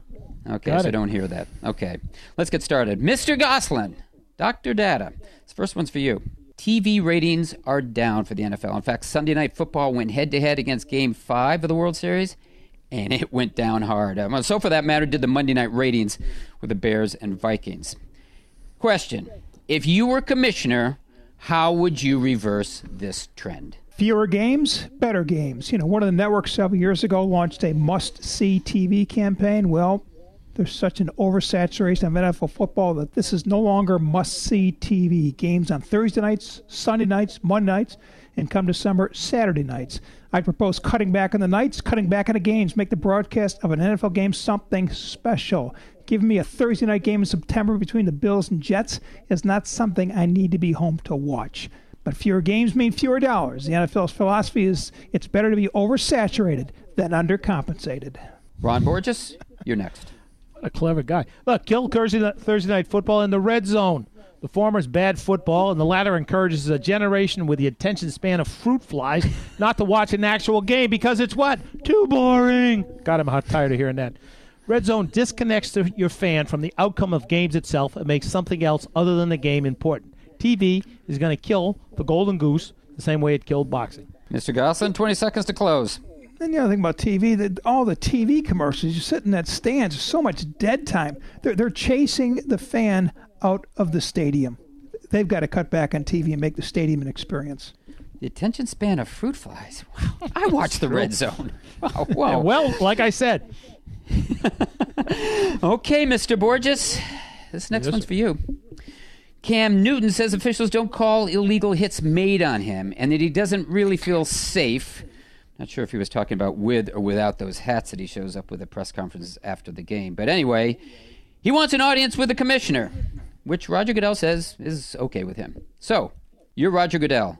Okay, Got so it. don't hear that. Okay, let's get started. Mr. Gosselin, Dr. Data. This first one's for you. TV ratings are down for the NFL. In fact, Sunday Night Football went head to head against Game 5 of the World Series, and it went down hard. Um, so, for that matter, did the Monday night ratings with the Bears and Vikings. Question If you were commissioner, how would you reverse this trend? Fewer games, better games. You know, one of the networks several years ago launched a must see TV campaign. Well, there's such an oversaturation of NFL football that this is no longer must see TV. Games on Thursday nights, Sunday nights, Monday nights, and come December, Saturday nights. I propose cutting back on the nights, cutting back on the games, make the broadcast of an NFL game something special. Giving me a Thursday night game in September between the Bills and Jets is not something I need to be home to watch. But fewer games mean fewer dollars. The NFL's philosophy is it's better to be oversaturated than undercompensated. Ron Borges, you're next. A clever guy. Look, kill Thursday night, Thursday night football in the red zone. The former is bad football, and the latter encourages a generation with the attention span of fruit flies not to watch an actual game because it's what? Too boring. God, I'm tired of hearing that. Red Zone disconnects the, your fan from the outcome of games itself and makes something else other than the game important. TV is going to kill the golden goose the same way it killed boxing. Mr. Gosselin, 20 seconds to close. And the other thing about TV, that all the TV commercials, you sit in that stands, there's so much dead time. They're, they're chasing the fan out of the stadium. They've got to cut back on TV and make the stadium an experience. The attention span of fruit flies. Wow. I watch the red zone. Wow. Yeah, well, like I said, Okay, Mr. Borges. This next Yes, one's sir. for you. Cam Newton says officials don't call illegal hits made on him and that he doesn't really feel safe. Not sure if he was talking about with or without those hats that he shows up with at press conferences after the game. But anyway, he wants an audience with the commissioner, which Roger Goodell says is okay with him. So, you're Roger Goodell.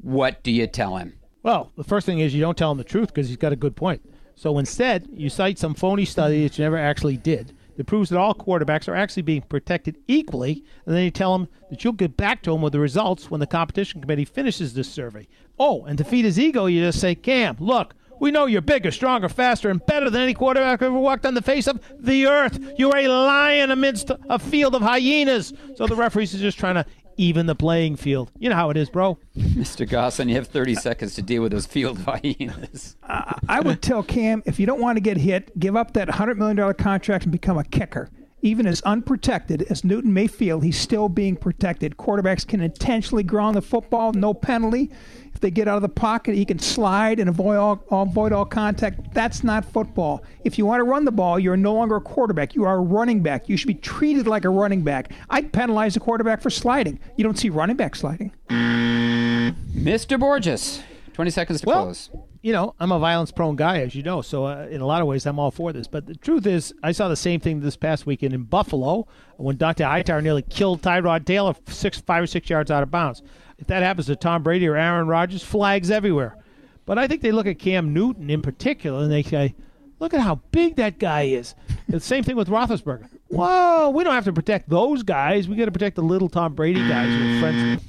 What do you tell him? Well, the first thing is you don't tell him the truth because he's got a good point. So instead, you cite some phony study that you never actually did that proves that all quarterbacks are actually being protected equally, and then you tell him that you'll get back to him with the results when the competition committee finishes this survey. Oh, and to feed his ego, you just say, Cam, look, we know you're bigger, stronger, faster, and better than any quarterback ever walked on the face of the earth. You're a lion amidst a field of hyenas. So the referees are just trying to even the playing field. You know how it is, bro. Mr. Gosselin, you have 30 seconds to deal with those field hyenas. I would tell Cam if you don't want to get hit, give up that $100 million contract and become a kicker. Even as unprotected as Newton may feel, he's still being protected. Quarterbacks can intentionally ground the football, no penalty. If they get out of the pocket, he can slide and avoid all, avoid all contact. That's not football. If you want to run the ball, you're no longer a quarterback. You are a running back. You should be treated like a running back. I'd penalize a quarterback for sliding. You don't see running back sliding. Mr. Borges, 20 seconds to Well, close. You know, I'm a violence-prone guy, as you know. So, uh, in a lot of ways, I'm all for this. But the truth is, I saw the same thing this past weekend in Buffalo when Dr. Itar nearly killed Tyrod Taylor six, five or six yards out of bounds. If that happens to Tom Brady or Aaron Rodgers, flags everywhere. But I think they look at Cam Newton in particular and they say, "Look at how big that guy is." the same thing with Roethlisberger. Whoa, we don't have to protect those guys. We got to protect the little Tom Brady guys who are friends.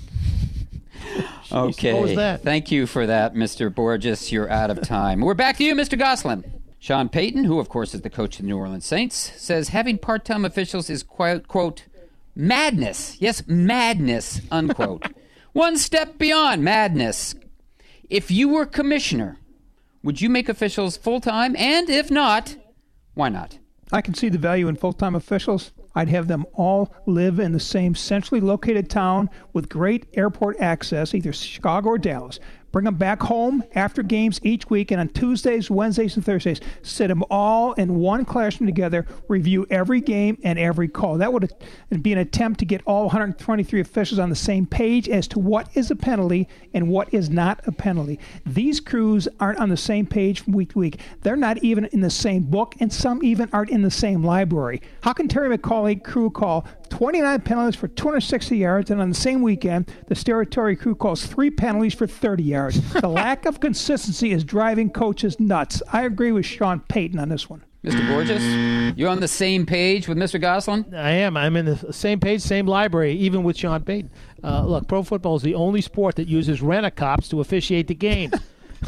Okay. What was that? Thank you for that, Mr. Borges. You're out of time. We're back to you, Mr. Gosselin. Sean Payton, who of course is the coach of the New Orleans Saints, says having part-time officials is quite quote madness. Yes, madness. Unquote. One step beyond madness. If you were commissioner, would you make officials full-time? And if not, why not? I can see the value in full time officials. I'd have them all live in the same centrally located town with great airport access, either Chicago or Dallas. Bring them back home after games each week, and on Tuesdays, Wednesdays, and Thursdays, sit them all in one classroom together, review every game and every call. That would be an attempt to get all 123 officials on the same page as to what is a penalty and what is not a penalty. These crews aren't on the same page from week to week. They're not even in the same book, and some even aren't in the same library. How can Terry McAulay crew call 29 penalties for 260 yards, and on the same weekend, the Territory crew calls three penalties for 30 yards? the lack of consistency is driving coaches nuts. I agree with Sean Payton on this one. Mr. Borges, you're on the same page with Mr. Gosselin? I am. I'm in the same page, same library, even with Sean Payton. Uh, look, pro football is the only sport that uses rent-a-cops to officiate the game.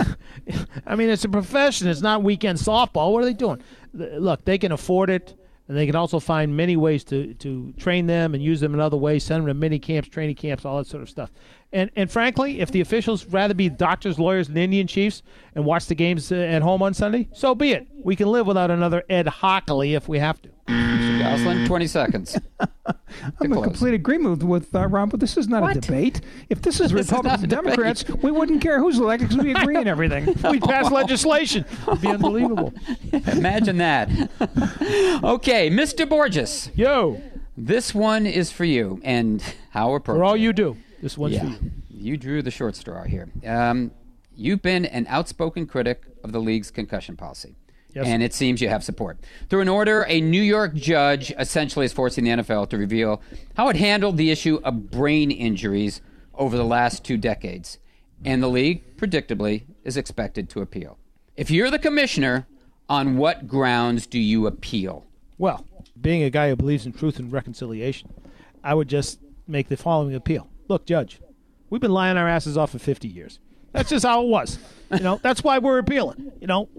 I mean, it's a profession. It's not weekend softball. What are they doing? Look, they can afford it. And they can also find many ways to, to train them and use them in other ways, send them to mini camps, training camps, all that sort of stuff. And and frankly, if the officials rather be doctors, lawyers, and Indian chiefs and watch the games uh, at home on Sunday, so be it. We can live without another Ed Hochuli if we have to. Mr. Gosselin, 20 seconds. I'm in complete agreement with uh, Ron, but this is not a debate. If this is This Republicans a and debate. Democrats, we wouldn't care who's elected because we agree on everything. We'd pass legislation. It'd be unbelievable. Imagine that. okay, Mr. Borges. Yo. This one is for you, and how appropriate. For all you do, this one's for Yeah. you. You drew the short straw here. Um, you've been an outspoken critic of the league's concussion policy. Yes. And it seems you have support. Through an order, a New York judge essentially is forcing the NFL to reveal how it handled the issue of brain injuries over the last two decades. And the league, predictably, is expected to appeal. If you're the commissioner, on what grounds do you appeal? Well, being a guy who believes in truth and reconciliation, I would just make the following appeal. Look, Judge, we've been lying our asses off for 50 years. That's just how it was. You know, that's why we're appealing. You know,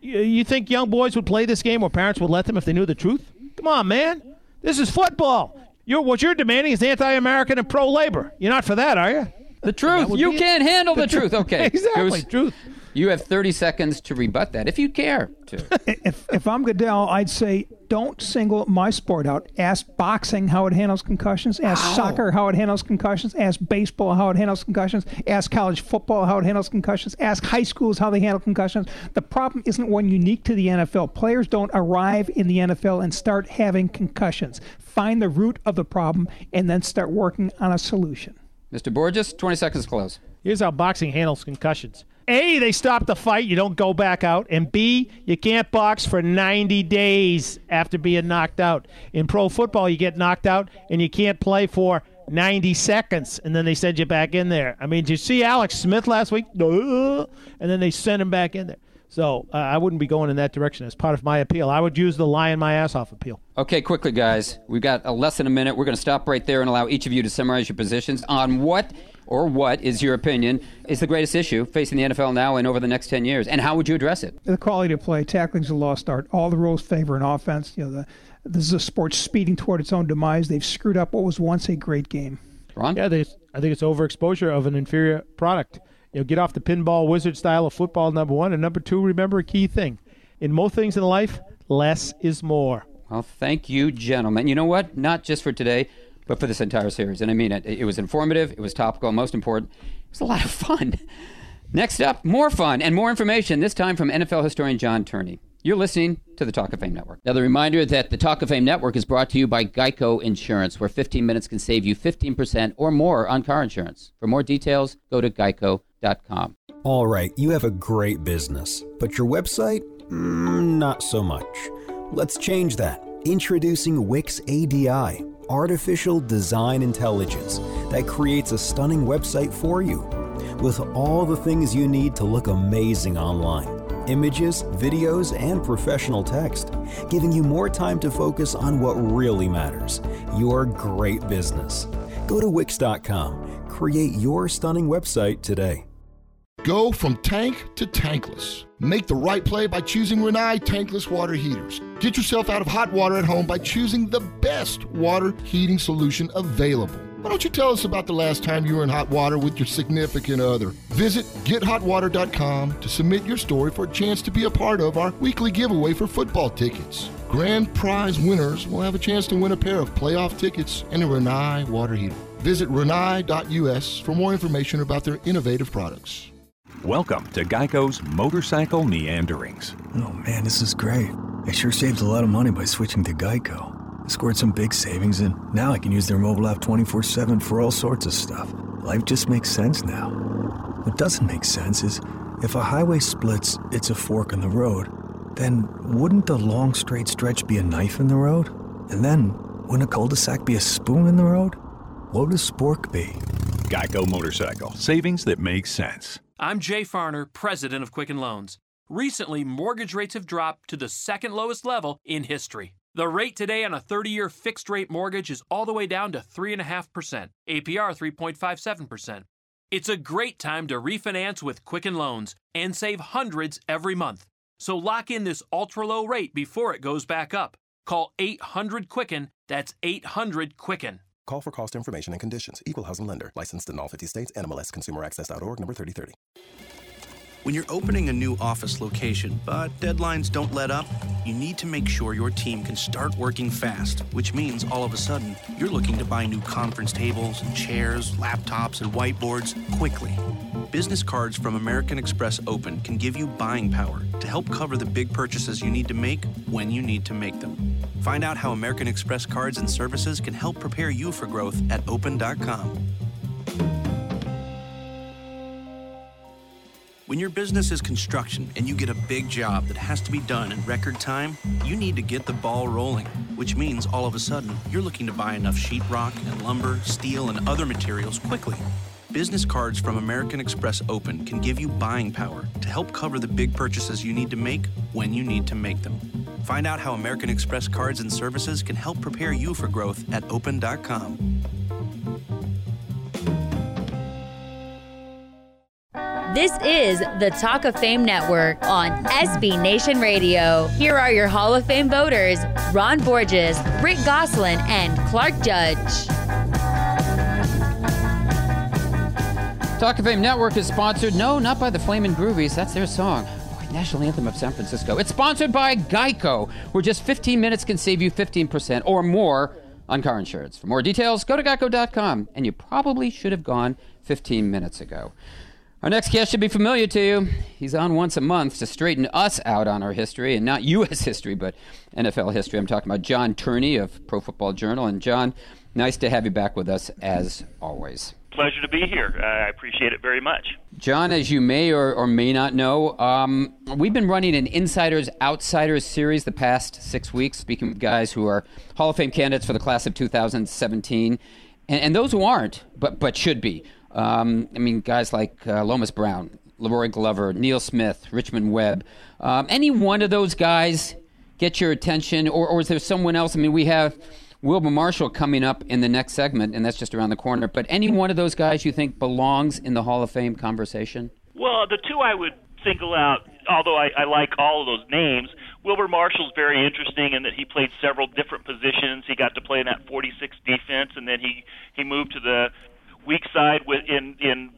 you, you think young boys would play this game or parents would let them if they knew the truth? Come on, man. This is football. You're, what you're demanding is anti-American and pro-labor. You're not for that, are you? The truth. You can't handle the truth. Okay. exactly. Goose, Truth. You have 30 seconds to rebut that if you care to. if if I'm Goodell, I'd say don't single my sport out. Ask boxing how it handles concussions. Ask soccer how it handles concussions. Ask baseball how it handles concussions. Ask college football how it handles concussions. Ask high schools how they handle concussions. The problem isn't one unique to the NFL. Players don't arrive in the NFL and start having concussions. Find the root of the problem and then start working on a solution. Mr. Borges, 20 seconds to close. Here's how boxing handles concussions. A, they stop the fight, you don't go back out. And B, you can't box for 90 days after being knocked out. In pro football, you get knocked out and you can't play for 90 seconds, and then they send you back in there. I mean, did you see Alex Smith last week? And then they sent him back in there. So uh, I wouldn't be going in that direction as part of my appeal. I would use the lying my ass off appeal. Okay, quickly, guys. We've got a less than a minute. We're going to stop right there and allow each of you to summarize your positions on what or what is your opinion is the greatest issue facing the NFL now and over the next 10 years, and how would you address it? The quality of play, tackling's a lost art. All the rules favor an offense. You know, the, this is a sport speeding toward its own demise. They've screwed up what was once a great game. Ron? Yeah, they, I think it's overexposure of an inferior product. You know, get off the pinball wizard style of football, number one. And number two, remember a key thing. In most things in life, less is more. Well, thank you, gentlemen. You know what? Not just for today, but for this entire series. And I mean it. It was informative, it was topical, and most important, it was a lot of fun. Next up, more fun and more information, this time from NFL historian John Turney. You're listening to the Talk of Fame Network. Now, the reminder that the Talk of Fame Network is brought to you by Geico Insurance, where 15 minutes can save you 15% or more on car insurance. For more details, go to geico.com. All right, you have a great business, but your website? Mm, not so much. Let's change that. Introducing Wix ADI, artificial design intelligence that creates a stunning website for you with all the things you need to look amazing online images, videos, and professional text, giving you more time to focus on what really matters your great business. Go to Wix.com, create your stunning website today. Go from tank to tankless. Make the right play by choosing Rinnai tankless water heaters. Get yourself out of hot water at home by choosing the best water heating solution available. Why don't you tell us about the last time you were in hot water with your significant other? Visit gethotwater.com to submit your story for a chance to be a part of our weekly giveaway for football tickets. Grand prize winners will have a chance to win a pair of playoff tickets and a Rinnai water heater. Visit rinnai.us for more information about their innovative products. Welcome to Geico's Motorcycle Meanderings. Oh man, this is great. I sure saved a lot of money by switching to Geico. I scored some big savings, and now I can use their mobile app 24 7 for all sorts of stuff. Life just makes sense now. What doesn't make sense is if a highway splits, it's a fork in the road, then wouldn't a long straight stretch be a knife in the road? And then, wouldn't a cul de sac be a spoon in the road? What would a spork be? Geico Motorcycle. Savings that make sense. I'm Jay Farner, president of Quicken Loans. Recently, mortgage rates have dropped to the second lowest level in history. The rate today on a 30 year fixed rate mortgage is all the way down to 3.5%, APR 3.57%. It's a great time to refinance with Quicken Loans and save hundreds every month. So lock in this ultra low rate before it goes back up. Call 800 Quicken. That's 800 Quicken. Call for cost information and conditions. Equal housing lender. Licensed in all 50 states. NMLS ConsumerAccess.org number 3030. When you're opening a new office location, but deadlines don't let up, you need to make sure your team can start working fast, which means all of a sudden you're looking to buy new conference tables and chairs, laptops, and whiteboards quickly. Business cards from American Express Open can give you buying power to help cover the big purchases you need to make when you need to make them. Find out how American Express cards and services can help prepare you for growth at open.com. When your business is construction and you get a big job that has to be done in record time, you need to get the ball rolling, which means all of a sudden you're looking to buy enough sheetrock and lumber, steel, and other materials quickly. Business cards from American Express Open can give you buying power to help cover the big purchases you need to make when you need to make them. Find out how American Express cards and services can help prepare you for growth at open.com. This is the Talk of Fame Network on SB Nation Radio. Here are your Hall of Fame voters Ron Borges, Rick Gosselin, and Clark Judge. Talk of Fame Network is sponsored, no, not by the Flamin' Groovies. That's their song. Boy, National Anthem of San Francisco. It's sponsored by Geico, where just 15 minutes can save you 15% or more on car insurance. For more details, go to geico.com. And you probably should have gone 15 minutes ago. Our next guest should be familiar to you. He's on once a month to straighten us out on our history, and not U.S. history, but NFL history. I'm talking about John Turney of Pro Football Journal. And John, nice to have you back with us as always. Pleasure to be here. I appreciate it very much. John, as you may or, or may not know, um, we've been running an Insiders Outsiders series the past six weeks, speaking with guys who are Hall of Fame candidates for the class of 2017, and, and those who aren't, but but should be. Um, I mean, guys like uh, Lomas Brown, La'Roi Glover, Neil Smith, Richmond Webb. Um, any one of those guys get your attention, or, or is there someone else? I mean, we have Wilber Marshall coming up in the next segment, and that's just around the corner. But any one of those guys you think belongs in the Hall of Fame conversation? Well, the two I would single out, although I, I like all of those names, Wilber Marshall's very interesting in that he played several different positions. He got to play in that 46 defense, and then he he moved to the weak side with in in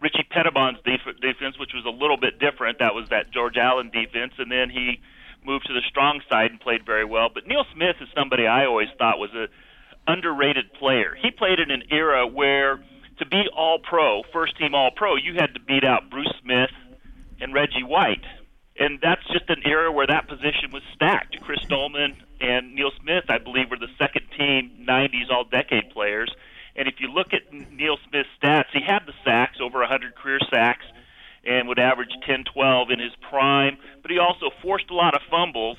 Richie Petitbon's def- defense, which was a little bit different. That was that George Allen defense, and then he moved to the strong side and played very well. But Neil Smith is somebody I always thought was a underrated player. He played in an era where to be all pro, first team all pro, you had to beat out Bruce Smith and Reggie White. And that's just an era where that position was stacked. Chris Doleman and Neil Smith, I believe, were the second team 90s all decade players. And if you look at Neil Smith's stats, he had the sacks, over 100 career sacks, and would average 10, 12 in his prime. But he also forced a lot of fumbles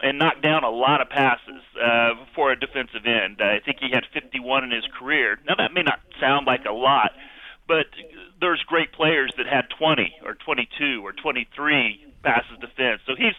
and knocked down a lot of passes uh, for a defensive end. I think he had 51 in his career. Now that may not sound like a lot, but there's great players that had 20 or 22 or 23 passes defense. So he's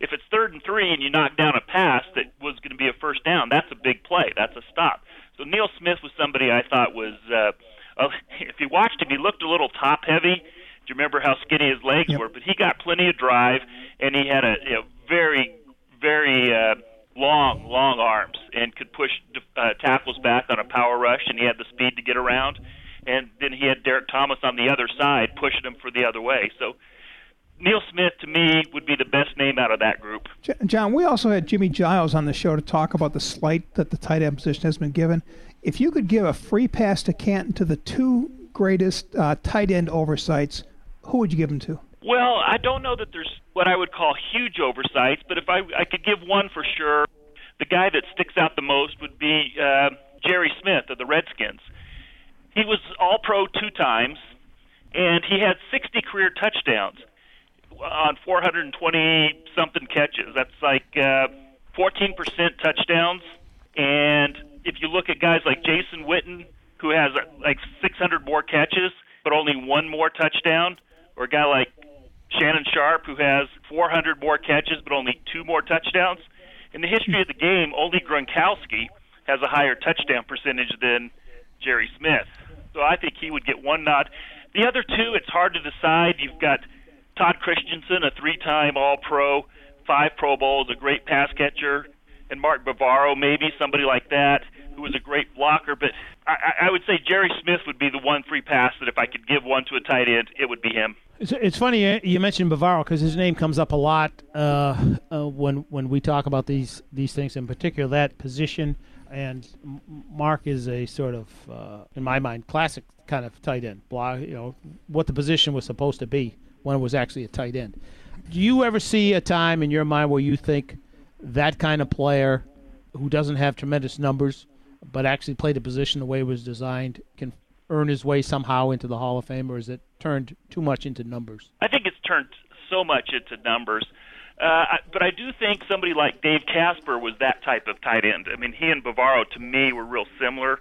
if it's third and three and you knock down a pass that was going to be a first down, that's a big play. That's a stop. So Neil Smith was somebody I thought was, uh, uh, if you watched him, he looked a little top heavy. Do you remember how skinny his legs yep. were? But he got plenty of drive, and he had a you know, very, very uh, long, long arms and could push uh, tackles back on a power rush, and he had the speed to get around. And then he had Derrick Thomas on the other side pushing him for the other way. So Neil Smith, to me, would be the best name out of that group. John, we also had Jimmy Giles on the show to talk about the slight that the tight end position has been given. If you could give a free pass to Canton to the two greatest uh, tight end oversights, who would you give them to? Well, I don't know that there's what I would call huge oversights, but if I, I could give one for sure, the guy that sticks out the most would be uh, Jerry Smith of the Redskins. He was All Pro two times, and he had 60 career touchdowns on 420 something catches. That's like uh, 14% touchdowns. And if you look at guys like Jason Witten, who has uh, like 600 more catches but only one more touchdown, or a guy like Shannon Sharpe, who has 400 more catches but only two more touchdowns. In the history of the game, only Gronkowski has a higher touchdown percentage than Jerry Smith. So I think he would get one nod. The other two, it's hard to decide. You've got Todd Christensen, a three-time All-Pro, five Pro Bowls, a great pass catcher, and Mark Bavaro, maybe somebody like that, who was a great blocker. But I, I would say Jerry Smith would be the one free pass that if I could give one to a tight end, it would be him. It's, funny you mentioned Bavaro because his name comes up a lot uh, uh, when when we talk about these these things, in particular that position. And Mark is a sort of, uh, in my mind, classic kind of tight end. Block, you know, what the position was supposed to be it was actually a tight end. Do you ever see a time in your mind where you think that kind of player who doesn't have tremendous numbers but actually played the position the way it was designed can earn his way somehow into the Hall of Fame, or is it turned too much into numbers? I think it's turned so much into numbers. Uh, but I do think somebody like Dave Casper was that type of tight end. I mean, he and Bavaro, to me, were real similar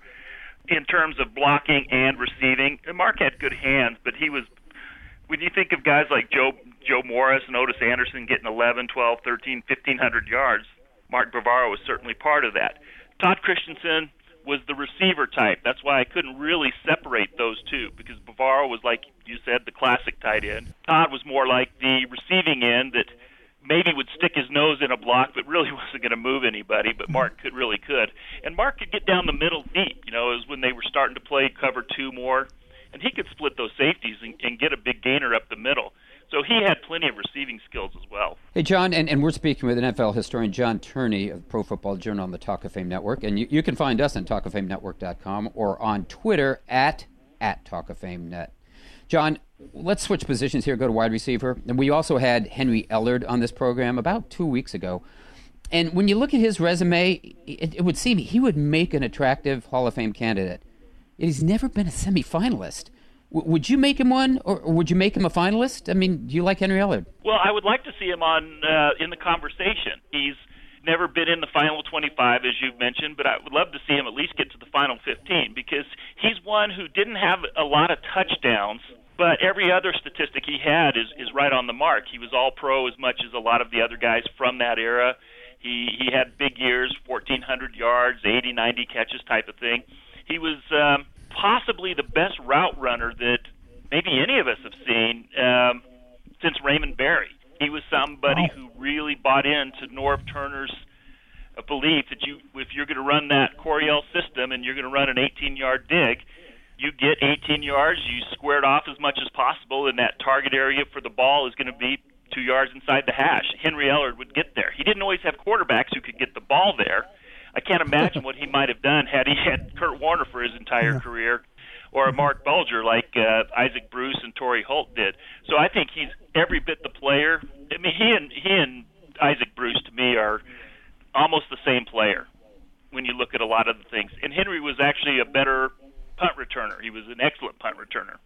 in terms of blocking and receiving. Mark had good hands, but he was. When you think of guys like Joe Joe Morris and Ottis Anderson getting 11, 12, 13, 1500 yards, Mark Bavaro was certainly part of that. Todd Christensen was the receiver type. That's why I couldn't really separate those two because Bavaro was like you said the classic tight end. Todd was more like the receiving end that maybe would stick his nose in a block but really wasn't going to move anybody, but Mark could really could. And Mark could get down the middle deep, you know, it was when they were starting to play cover 2 more and he could split those safeties and, and get a big gainer up the middle. So he had plenty of receiving skills as well. Hey, John, and, and we're speaking with NFL historian John Turney of Pro Football Journal on the Talk of Fame Network. And you, you can find us on talkoffamenetwork.com or on Twitter at, at Talk of Fame Net. John, let's switch positions here, go to wide receiver. And we also had Henry Ellard on this program about two weeks ago. And when you look at his resume, it, it would seem he would make an attractive Hall of Fame candidate. He's never been a semifinalist. W- would you make him one, or, or would you make him a finalist? I mean, do you like Henry Ellard? Well, I would like to see him on uh, in the conversation. He's never been in the final 25, as you've mentioned, but I would love to see him at least get to the final 15 because he's one who didn't have a lot of touchdowns, but every other statistic he had is is right on the mark. He was all pro as much as a lot of the other guys from that era. He he had big years, 1400 yards, 80, 90 catches type of thing. He was um, possibly the best route runner that maybe any of us have seen um, since Raymond Berry. He was somebody who really bought into Norv Turner's uh, belief that you, if you're going to run that Coryell system and you're going to run an 18-yard dig, you get 18 yards, you square it off as much as possible, and that target area for the ball is going to be two yards inside the hash. Henry Ellard would get there. He didn't always have quarterbacks who could get the ball there. I can't imagine what he might have done had he had Kurt Warner for his entire Yeah. career, or a Marc Bulger like uh, Isaac Bruce and Torry Holt did. So I think he's every bit the player. I mean, he and he and Isaac Bruce to me are almost the same player when you look at a lot of the things. And Henry was actually a better punt returner. He was an excellent punt returner.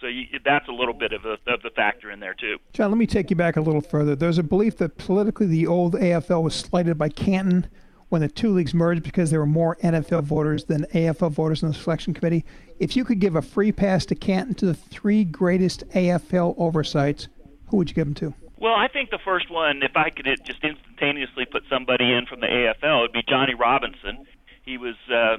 So you, that's a little bit of, a, of the factor in there too. John, let me take you back a little further. There's a belief that politically the old AFL was slighted by Canton when the two leagues merged because there were more NFL voters than AFL voters on the selection committee. If you could give a free pass to Canton to the three greatest AFL oversights, who would you give them to? Well, I think the first one, if I could just instantaneously put somebody in from the AFL, it would be Johnny Robinson. He was uh,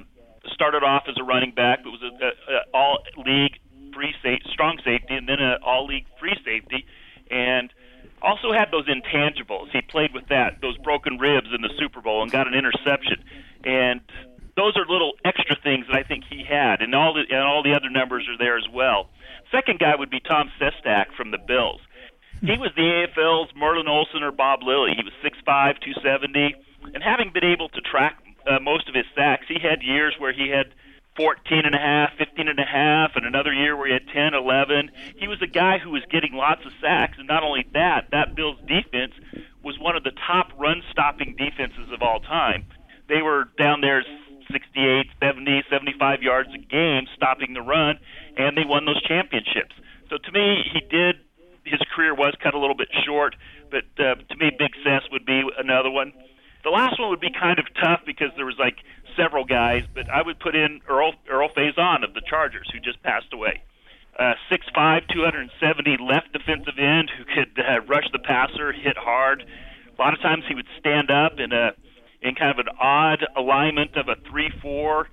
started off as a running back, but was a, a, a all league free sa- strong safety, and then an all league free safety, and also had those intangibles. He played with that, those broken ribs in the Super Bowl, and got an interception, and those are little extra things that I think he had, and all the and all the other numbers are there as well. Second guy would be Tom Sestak from the Bills. He was the AFL's Merlin Olsen or Bob Lilly. He was 6'5", 270, and having been able to track uh, most of his sacks, he had years where he had 14 and a half, 15 and a half, and another year where he had 10, 11. He was a guy who was getting lots of sacks, and not only that, that Bills defense was one of the top run-stopping defenses of all time. They were down there 68, 70, 75 yards a game stopping the run, and they won those championships. So to me, he did his career was cut a little bit short, but uh, to me, Big Cess would be another one. The last one would be kind of tough because there was like several guys, but I would put in Earl Earl Faison of the Chargers, who just passed away. Uh, 6'5", 270 left defensive end who could uh, rush the passer, hit hard. A lot of times he would stand up in a in kind of an odd alignment of a three-four,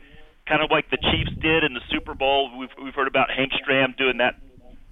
kind of like the Chiefs did in the Super Bowl. We've we've heard about Hank Stram doing that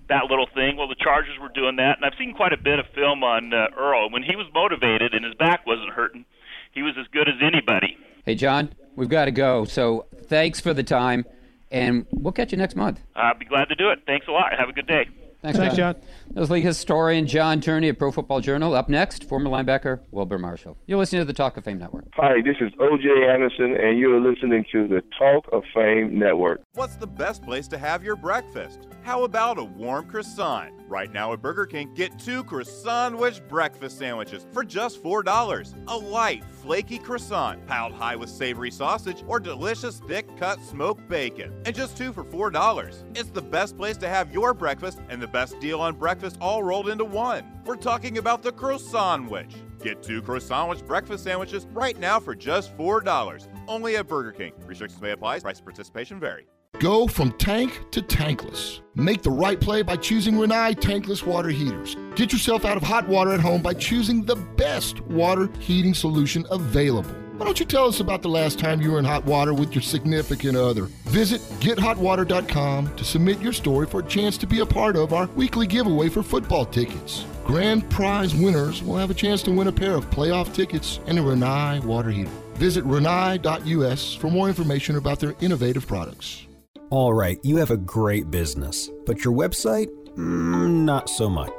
that little thing. Well, the Chargers were doing that, and I've seen quite a bit of film on uh, Earl. When he was motivated and his back wasn't hurting, he was as good as anybody. Hey, John, we've got to go. So thanks for the time, and we'll catch you next month. I'll be glad to do it. Thanks a lot. Have a good day. Thanks, Thanks, John. John. That was league historian John Turney of Pro Football Journal. Up next, former linebacker Wilber Marshall. You're listening to the Talk of Fame Network. Hi, this is OJ Anderson, and you're listening to the Talk of Fame Network. What's the best place to have your breakfast? How about a warm croissant? Right now at Burger King, get two croissant-wich breakfast sandwiches for just $4. A light, flaky croissant piled high with savory sausage or delicious thick-cut smoked bacon. And just two for $4. It's the best place to have your breakfast and the best deal on breakfast all rolled into one. We're talking about the croissant-wich. Get two croissant-wich breakfast sandwiches right now for just $4. Only at Burger King. Restrictions may apply. Price participation vary. Go from tank to tankless. Make the right play by choosing Rinnai tankless water heaters. Get yourself out of hot water at home by choosing the best water heating solution available. Why don't you tell us about the last time you were in hot water with your significant other? Visit gethotwater.com to submit your story for a chance to be a part of our weekly giveaway for football tickets. Grand prize winners will have a chance to win a pair of playoff tickets and a Rinnai water heater. Visit rinnai.us for more information about their innovative products. All right, you have a great business, but your website? Mm, not so much.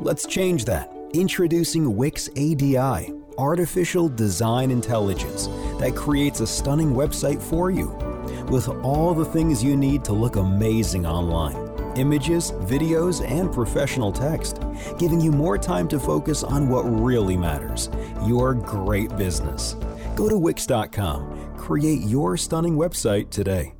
Let's change that. Introducing Wix ADI, artificial design intelligence that creates a stunning website for you with all the things you need to look amazing online images, videos, and professional text, giving you more time to focus on what really matters your great business. Go to Wix.com, create your stunning website today.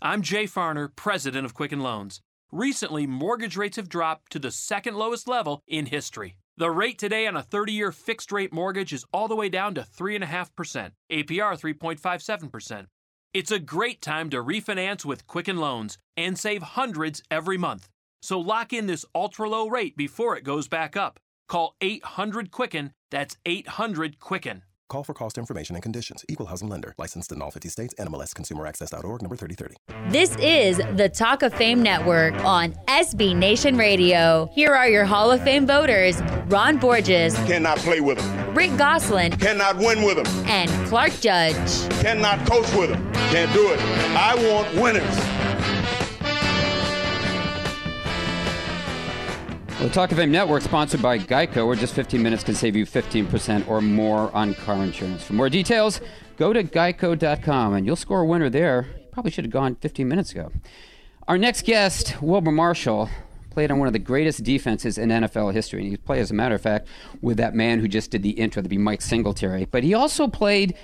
I'm Jay Farner, president of Quicken Loans. Recently, mortgage rates have dropped to the second lowest level in history. The rate today on a 30 year fixed rate mortgage is all the way down to 3.5%, APR 3.57%. It's a great time to refinance with Quicken Loans and save hundreds every month. So lock in this ultra low rate before it goes back up. Call 800 Quicken, that's 800 Quicken. Call for cost information and conditions. Equal housing lender. Licensed in all 50 states. NMLS Consumer Access.org number 3030. This is the Talk of Fame Network on SB Nation Radio. Here are your Hall of Fame voters Ron Borges, Cannot play with him. Rick Gosselin, Cannot win with him. and Clark Judge. Cannot coach with him. Can't do it. I want winners. Well, Talk of Fame Network, sponsored by Geico, where just 15 minutes can save you 15% or more on car insurance. For more details, go to geico.com and you'll score a winner there. You probably should have gone 15 minutes ago. Our next guest, Wilber Marshall, played on one of the greatest defenses in NFL history. And he played, as a matter of fact, with that man who just did the intro, that'd be Mike Singletary. But he also played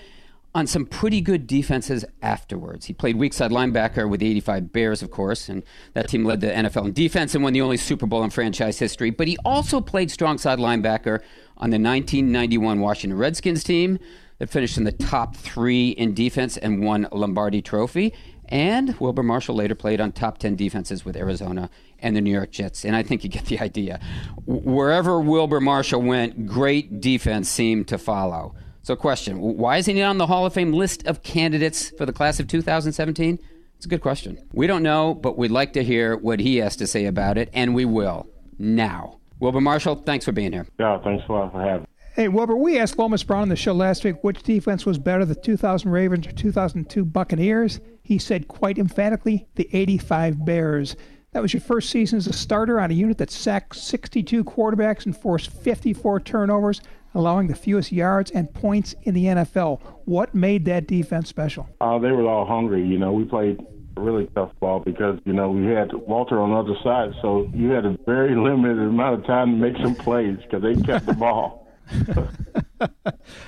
on some pretty good defenses afterwards. He played weak side linebacker with the 85 Bears, of course, and that team led the NFL in defense and won the only Super Bowl in franchise history. But he also played strong side linebacker on the 1991 Washington Redskins team that finished in the top three in defense and won a Lombardi Trophy. And Wilber Marshall later played on top 10 defenses with Arizona and the New York Jets. And I think you get the idea. Wherever Wilber Marshall went, great defense seemed to follow. So, question Why is he not he on the Hall of Fame list of candidates for the class of 2017? It's a good question. We don't know, but we'd like to hear what he has to say about it, and we will now. Wilber Marshall, thanks for being here. Yeah, thanks a lot for having me. Hey, Wilber, we asked Lomas Brown on the show last week which defense was better, the 2000 Ravens or 2002 Buccaneers. He said quite emphatically, the 85 Bears. That was your first season as a starter on a unit that sacked 62 quarterbacks and forced 54 turnovers, allowing the fewest yards and points in the NFL. What made that defense special? Uh, they were all hungry. You know, we played really tough ball because, you know, we had Walter on the other side, so you had a very limited amount of time to make some plays because they kept the ball.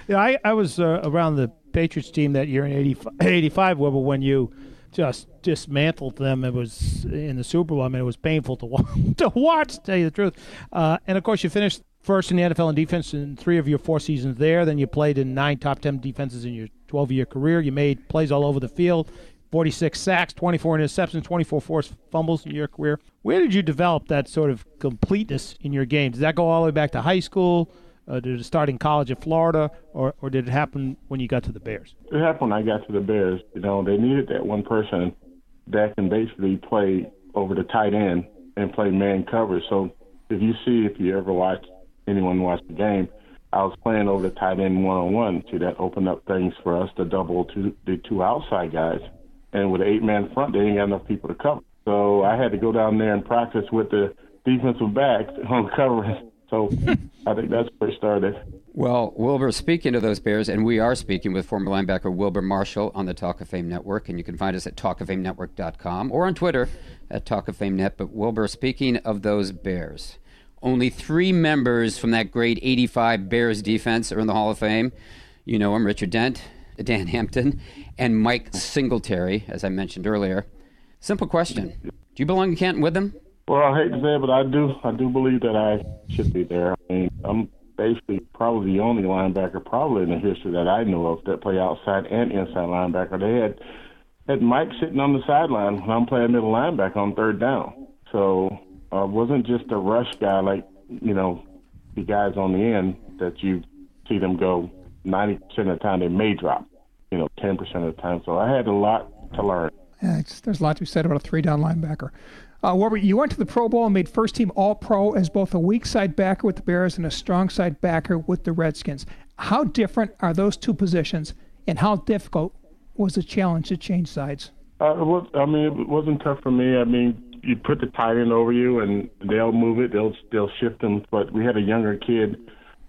Yeah, I, I was uh, around the Patriots team that year in 85, 85 Wilber, when you just dismantled them. It was in the Super Bowl. I mean, it was painful to, wa- to watch, to tell you the truth. Uh, and, of course, you finished first in the NFL in defense in three of your four seasons there. Then you played in nine top 10 defenses in your 12 year career. You made plays all over the field 46 sacks, 24 interceptions, 24 forced fumbles in your career. Where did you develop that sort of completeness in your game? Does that go all the way back to high school? Uh, did it start in college at Florida, or, or did it happen when you got to the Bears? It happened when I got to the Bears. You know, they needed that one person that can basically play over the tight end and play man coverage. So if you see, if you ever watch anyone watch the game, I was playing over the tight end one on one. See, that opened up things for us to double to the two outside guys. And with an eight man front, they ain't got enough people to cover. So I had to go down there and practice with the defensive backs on covering. So I think that's where it started. Well, Wilber, speaking to those Bears, and we are speaking with former linebacker Wilber Marshall on the Talk of Fame Network, and you can find us at talkoffamenetwork.com or on Twitter at Talk of Fame Net. But Wilber, speaking of those Bears, only three members from that great 85 Bears defense are in the Hall of Fame. You know them, Richard Dent, Dan Hampton, and Mike Singletary, as I mentioned earlier. Simple question. Do you belong in Canton with them? Well, I hate to say it, but I do. I do believe that I should be there. I mean, I'm basically probably the only linebacker, probably in the history that I know of, that play outside and inside linebacker. They had had Mike sitting on the sideline when I'm playing middle linebacker on third down. So uh, wasn't just a rush guy like you know the guys on the end that you see them go 90% of the time they may drop, you know, 10% of the time. So I had a lot to learn. Yeah, there's a lot to be said about a three down linebacker. Uh, Wilber, you went to the Pro Bowl and made first team All Pro as both a weak side backer with the Bears and a strong side backer with the Redskins. How different are those two positions, and how difficult was the challenge to change sides? Uh, was, I mean, it wasn't tough for me. I mean, you put the tight end over you, and they'll move it. They'll they'll shift them. But we had a younger kid,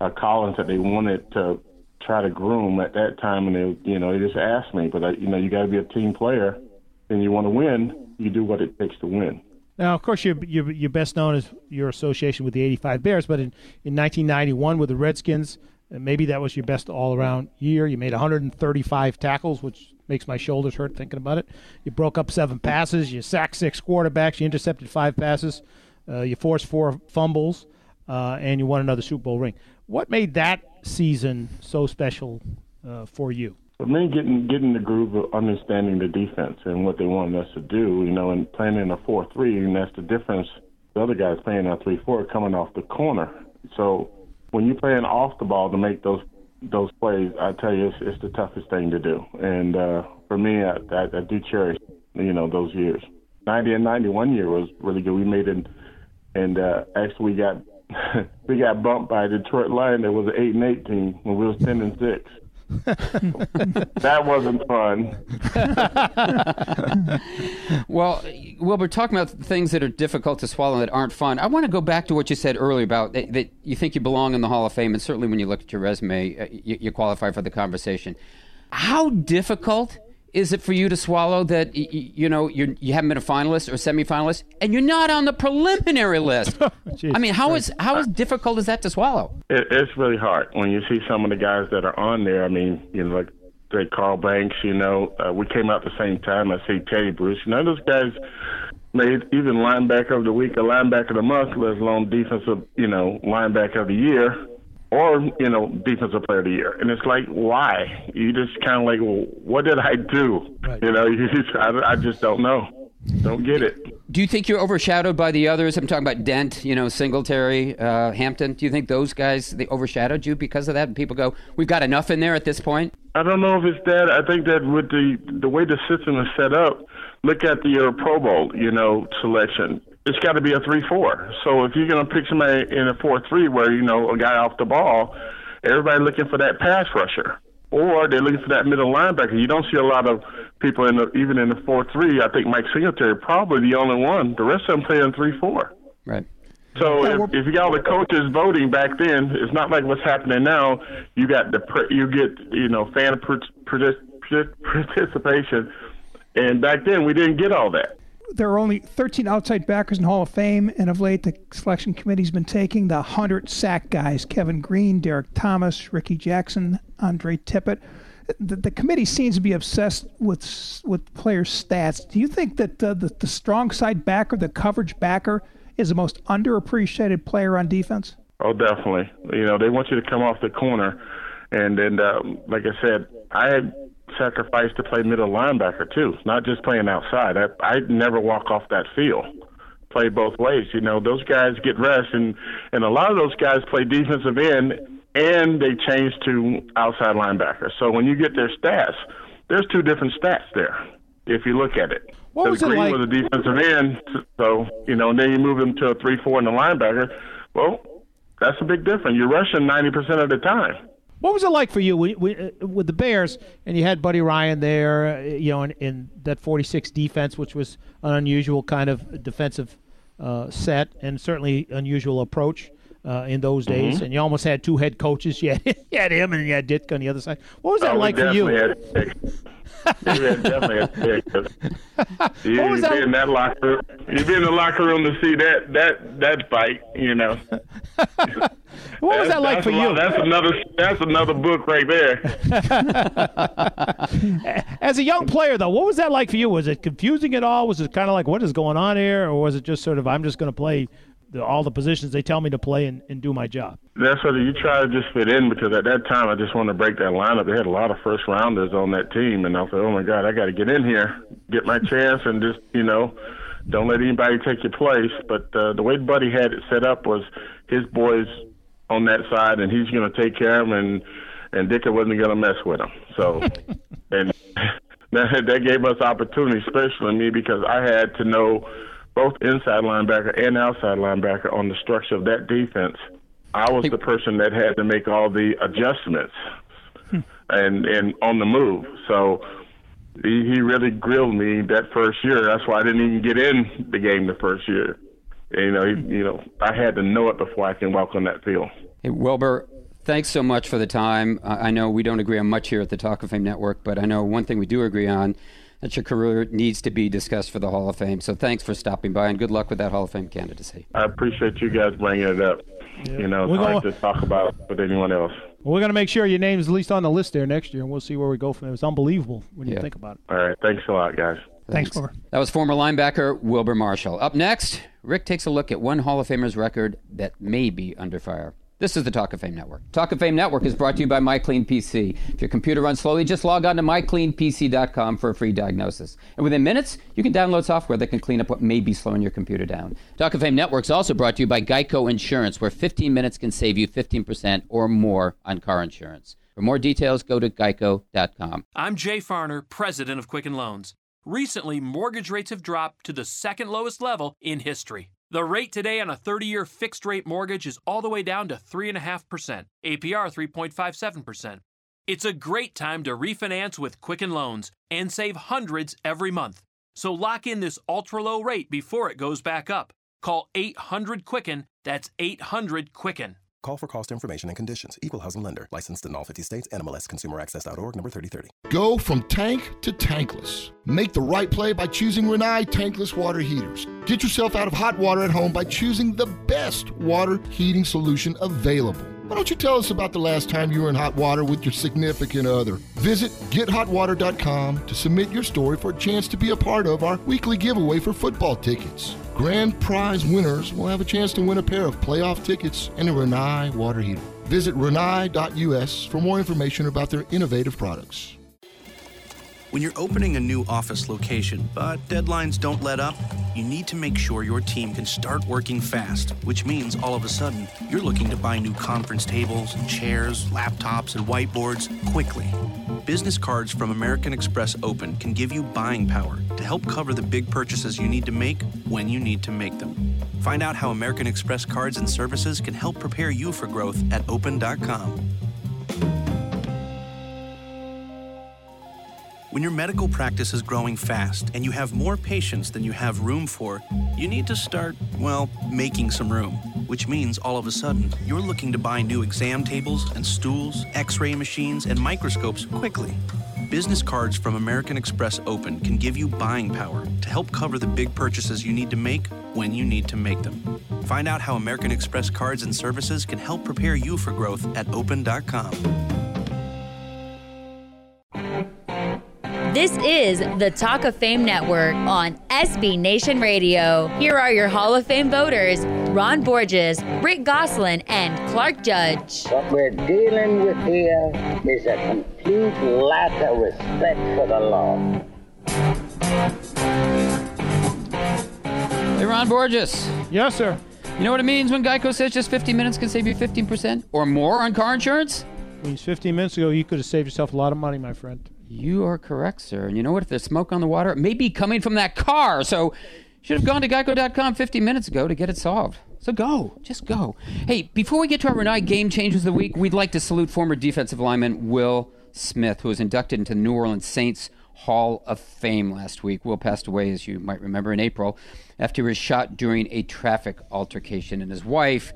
uh, Collins, that they wanted to try to groom at that time, and they, you know, they just asked me. But I, you know, you got to be a team player, and you want to win. You do what it takes to win. Now, of course, you're, you're, you're best known as your association with the 85 Bears, but in, in 1991 with the Redskins, uh, maybe that was your best all around year. You made 135 tackles, which makes my shoulders hurt thinking about it. You broke up seven passes, you sacked six quarterbacks, you intercepted five passes, uh, you forced four fumbles, uh, and you won another Super Bowl ring. What made that season so special uh, for you? For me, getting getting the groove of understanding the defense and what they wanted us to do, you know, and playing in a four three, and that's the difference. The other guys playing a three four coming off the corner. So when you're playing off the ball to make those those plays, I tell you, it's, it's the toughest thing to do. And uh, for me, I, I, I do cherish, you know, those years. 90 and 91 year was really good. We made it, and uh, actually we got we got bumped by Detroit Lion that was an eight and eight team when we was 10 and six. that wasn't fun. well, we're talking about things that are difficult to swallow that aren't fun. I want to go back to what you said earlier about that, that you think you belong in the Hall of Fame, and certainly when you look at your resume, uh, you, you qualify for the conversation. How difficult is it for you to swallow that you know you you haven't been a finalist or semifinalist and you're not on the preliminary list? I mean, how is how is difficult is that to swallow? It, it's really hard when you see some of the guys that are on there. I mean, you know, like like Carl Banks. You know, uh, we came out the same time. I see Teddy Bruce. None of those guys made even linebacker of the week a linebacker of the month, let alone defensive, you know, linebacker of the year or you know defensive player of the year. And it's like why? You just kind of like well, what did i do? Right. you know you just, I, I just don't know. Don't get it. Do you think you're overshadowed by the others? I'm talking about dent you know singletary uh, hampton. Do you think those guys they overshadowed you because of that? And people go we've got enough in there at this point. I don't know if it's that. I think that with the the way the system is set up look at the uh, pro bowl you know selection it's got to be a three-four. So if you're going to pick somebody in a four-three, where you know a guy off the ball, everybody looking for that pass rusher, or they're looking for that middle linebacker. You don't see a lot of people in the even in the four-three. I think Mike Singletary probably the only one. The rest of them playing three-four. Right. So if, if you got all the coaches voting back then, it's not like what's happening now. You got the you get you know fan participation, and back then we didn't get all that there are only 13 outside backers in Hall of Fame, and of late, the selection committee's been taking the 100 sack guys Kevin Greene, Derrick Thomas, Rickey Jackson, Andre Tippett. The, the, committee seems to be obsessed with with players' stats. Do you think that uh, the, the strong side backer, the coverage backer, is the most underappreciated player on defense? Oh, definitely. You know, they want you to come off the corner. And then, um, like I said, I had sacrifice to play middle linebacker too, not just playing outside. I I never walk off that field. Play both ways. You know, those guys get rest, and and a lot of those guys play defensive end, and they change to outside linebacker. So when you get their stats, there's two different stats there. If you look at it, what was it like? was a defensive end, so you know, and then you move them to a three-four in the linebacker. Well, that's a big difference. You're rushing 90% of the time. What was it like for you with, with the Bears, and you had Buddy Ryan there, uh, you know, in, in that 46 defense, which was an unusual kind of defensive uh, set and certainly unusual approach uh, in those days. Mhm. And you almost had two head coaches. You had, you had him, and you had Ditka on the other side. What was that Oh, like for you? definitely had a pick. had definitely had. You, What was you that- be in that locker room. You be in the locker room to see that that that fight. You know. What was that like for lot- you? That's another that's another book right there. As a young player, though, what was that like for you? Was it confusing at all? Was it kind of like, what is going on here? Or was it just sort of, I'm just going to play the, all the positions they tell me to play and, and do my job? That's what you try to just fit in because at that time I just wanted to break that lineup. They had a lot of first rounders on that team, and I said, "Oh my God, I got to get in here, get my chance, and just you know, don't let anybody take your place." But uh, the way Buddy had it set up was his boys on that side, and he's going to take care of them, and and Dicker wasn't going to mess with him. So, and that that gave us opportunity, especially me, because I had to know both inside linebacker and outside linebacker on the structure of that defense. I was the person that had to make all the adjustments hmm. and and on the move. So he, he really grilled me that first year. That's why I didn't even get in the game the first year. And, you know, he, hmm. you know, I had to know it before I can walk on that field. Hey, Wilber, thanks so much for the time. I I know we don't agree on much here at the Talk of Fame Network, but I know one thing we do agree on that your career needs to be discussed for the Hall of Fame. So thanks for stopping by, and good luck with that Hall of Fame candidacy. I appreciate you guys bringing it up. You know, it's We're hard gonna- to talk about with anyone else. We're going to make sure your name's at least on the list there next year, and we'll see where we go from there. It's unbelievable when you Yeah. think about it. All right. Thanks a lot, guys. Thanks, Wilber. That was former linebacker Wilber Marshall. Up next, Rick takes a look at one Hall of Famer's record that may be under fire. This is the Talk of Fame Network. Talk of Fame Network is brought to you by MyCleanPC. If your computer runs slowly, just log on to mycleanpc.com for a free diagnosis. And within minutes, you can download software that can clean up what may be slowing your computer down. Talk of Fame Network is also brought to you by Geico Insurance, where 15 minutes can save you 15% or more on car insurance. For more details, go to geico.com. I'm Jay Farner, president of Quicken Loans. Recently, mortgage rates have dropped to the second lowest level in history. The rate today on a 30 year fixed rate mortgage is all the way down to 3.5%, APR 3.57%. It's a great time to refinance with Quicken Loans and save hundreds every month. So lock in this ultra low rate before it goes back up. Call 800 Quicken, that's 800 Quicken. Call for cost information and conditions. Equal housing lender. Licensed in all 50 states. NMLS Consumer Access.org number 3030. Go from tank to tankless. Make the right play by choosing Rinnai tankless water heaters. Get yourself out of hot water at home by choosing the best water heating solution available. Why don't you tell us about the last time you were in hot water with your significant other? Visit gethotwater.com to submit your story for a chance to be a part of our weekly giveaway for football tickets. Grand prize winners will have a chance to win a pair of playoff tickets and a Rinnai water heater. Visit rinnai.us for more information about their innovative products. When you're opening a new office location, but deadlines don't let up, you need to make sure your team can start working fast, which means all of a sudden you're looking to buy new conference tables chairs, laptops, and whiteboards quickly. Business cards from American Express Open can give you buying power to help cover the big purchases you need to make when you need to make them. Find out how American Express cards and services can help prepare you for growth at open.com. When your medical practice is growing fast and you have more patients than you have room for, you need to start, well, making some room. Which means all of a sudden, you're looking to buy new exam tables and stools, x ray machines, and microscopes quickly. Business cards from American Express Open can give you buying power to help cover the big purchases you need to make when you need to make them. Find out how American Express cards and services can help prepare you for growth at open.com. This is the Talk of Fame Network on SB Nation Radio. Here are your Hall of Fame voters Ron Borges, Rick Gosselin, and Clark Judge. What we're dealing with here is a complete lack of respect for the law. Hey, Ron Borges. Yes, sir. You know what it means when Geico says just 15 minutes can save you 15% or more on car insurance? Means 15 minutes ago, you could have saved yourself a lot of money, my friend. You are correct, sir. And you know what? If there's smoke on the water, it may be coming from that car. So should have gone to geico.com 15 minutes ago to get it solved. So go, just go. Hey, before we get to our Rinnai game changers of the week, we'd like to salute former defensive lineman Will Smith, who was inducted into the New Orleans Saints Hall of Fame last week. Will passed away, as you might remember, in April after he was shot during a traffic altercation, and his wife,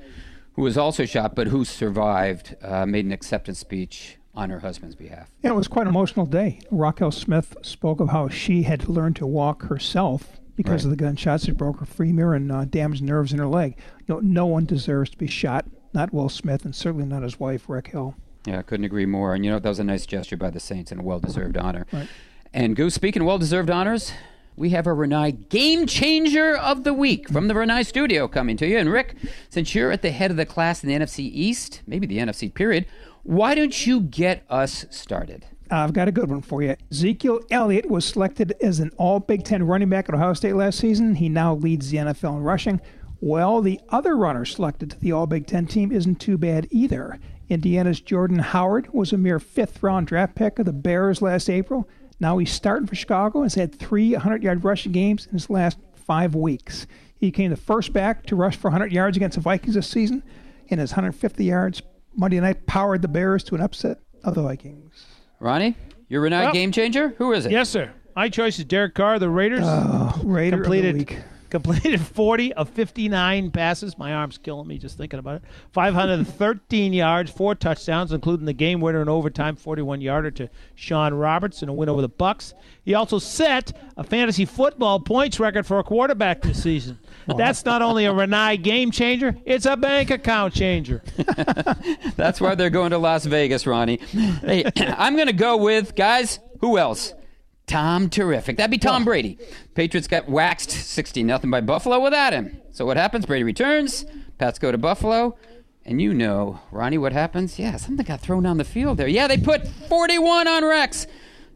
who was also shot but who survived, uh, made an acceptance speech on her husband's behalf. Yeah, it was quite an emotional day. Raquel Smith spoke of how she had learned to walk herself because Right. of the gunshots that broke her femur and uh, damaged nerves in her leg. You know, no one deserves to be shot. Not Will Smith, and certainly not his wife, Raquel. Yeah, I couldn't agree more. And you know, that was a nice gesture by the Saints and a well deserved honor. Right. And Goose, speaking of well deserved honors, we have a Rinnai Game Changer of the Week from the Rinnai studio coming to you. And Rick, since you're at the head of the class in the NFC East, maybe the NFC period, why don't you get us started? I've got a good one for you. Ezekiel Elliott was selected as an all Big Ten running back at Ohio State last season. He now leads the NFL in rushing. Well, the other runner selected to the all Big Ten team isn't too bad either. Indiana's Jordan Howard was a mere fifth round draft pick of the Bears last April. Now he's starting for Chicago and has had three 100 yard rushing games in his last five weeks. He became the first back to rush for 100 yards against the Vikings this season, and his 150 yards Monday night powered the Bears to an upset of the Vikings. Ronnie, your Rinnai Well- Game Changer? Who is it? Yes, sir. My choice is Derek Carr, the Raiders. Oh, Raider of the completed, week. Completed 40 of 59 passes. My arm's killing me just thinking about it. 513 yards, four touchdowns, including the game winner in overtime, 41 yarder to Seth Roberts in a win over the Bucs. He also set a fantasy football points record for a quarterback this season. That's not only a Rinnai game changer; it's a bank account changer. That's why they're going to Las Vegas, Ronnie. Hey, I'm going to go with, guys, who else? Tom Terrific. That'd be Tom Brady. Patriots got waxed 60 nothing by Buffalo without him. So what happens? Brady returns. Pats go to Buffalo. And you know, Ronnie, what happens? Yeah, something got thrown down the field there. Yeah, they put 41 on Rex.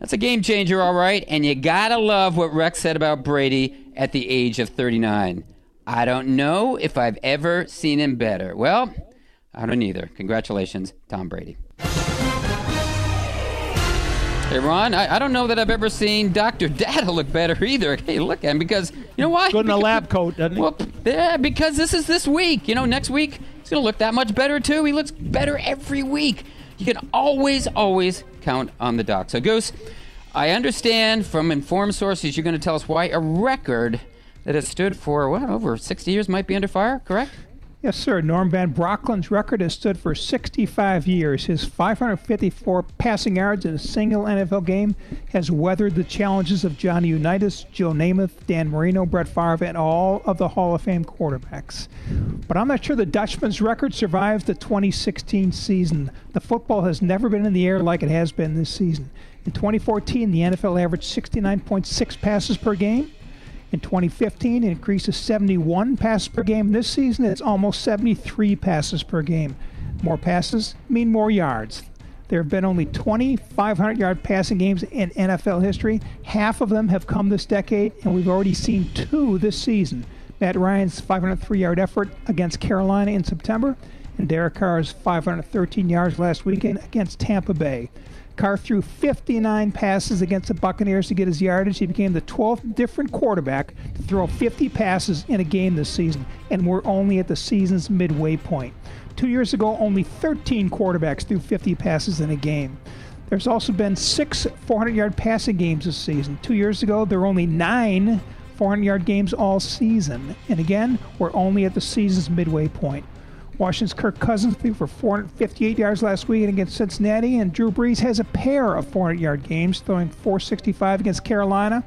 That's a game changer, all right. And you gotta love what Rex said about Brady at the age of 39. I don't know if I've ever seen him better. Well, I don't either. Congratulations, Tom Brady. Hey, Ron, I, I don't know that I've ever seen Dr. Data look better either. Hey, look at him because, you know why? Good in a lab coat, doesn't he? Well, yeah, because this is this week. You know, next week, he's going to look that much better, too. He looks better every week. You can always, always count on the doc. So, Goose, I understand from informed sources you're going to tell us why a record that has stood for, what, over 60 years might be under fire, correct? Yes, sir. Norm Van Brocklin's record has stood for 65 years. His 554 passing yards in a single NFL game has weathered the challenges of Johnny Unitas, Joe Namath, Dan Marino, Brett Favre, and all of the Hall of Fame quarterbacks. But I'm not sure the Dutchman's record survives the 2016 season. The football has never been in the air like it has been this season. In 2014, the NFL averaged 69.6 passes per game. In 2015, it increased to 71 passes per game. This season, it's almost 73 passes per game. More passes mean more yards. There have been only 20 500 yard passing games in NFL history. Half of them have come this decade, and we've already seen two this season. Matt Ryan's 503 yard effort against Carolina in September, and Derek Carr's 513 yards last weekend against Tampa Bay. Carr threw 59 passes against the Buccaneers to get his yardage. He became the 12th different quarterback to throw 50 passes in a game this season, and we're only at the season's midway point. Two years ago, only 13 quarterbacks threw 50 passes in a game. There's also been six 400 yard passing games this season. Two years ago, there were only nine 400 yard games all season. And again, we're only at the season's midway point. Washington's Kirk Cousins threw for 458 yards last week against Cincinnati, and Drew Brees has a pair of 400 yard games, throwing 465 against Carolina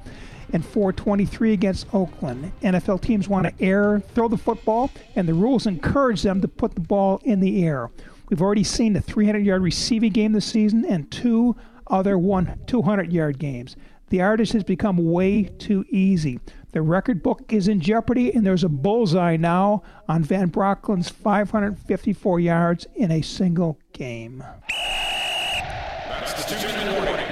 and 423 against Oakland. NFL teams want to air, throw the football, and the rules encourage them to put the ball in the air. We've already seen a 300 yard receiving game this season and two other one 200 yard games. The yardage has become way too easy. The record book is in jeopardy, and there's a bullseye now on Van Brocklin's 554 yards in a single game.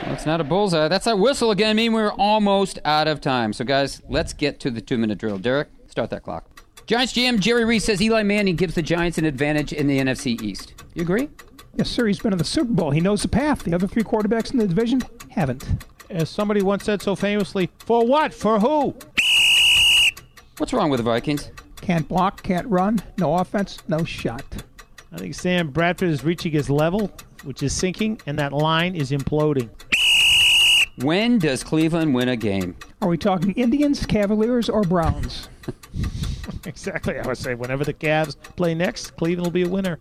Well, it's not a bullseye. That's our whistle again. I mean, we're almost out of time. So, guys, let's get to the two minute drill. Derek, start that clock. Giants GM Jerry Reese says Eli Manning gives the Giants an advantage in the NFC East. You agree? Yes, sir. He's been in the Super Bowl. He knows the path. The other three quarterbacks in the division haven't. As somebody once said so famously, for what? For who? What's wrong with the Vikings? Can't block, can't run, no offense, no shot. I think Sam Bradford is reaching his level, which is sinking, and that line is imploding. When does Cleveland win a game? Are we talking Indians, Cavaliers, or Browns? exactly. I would say whenever the Cavs play next, Cleveland will be a winner.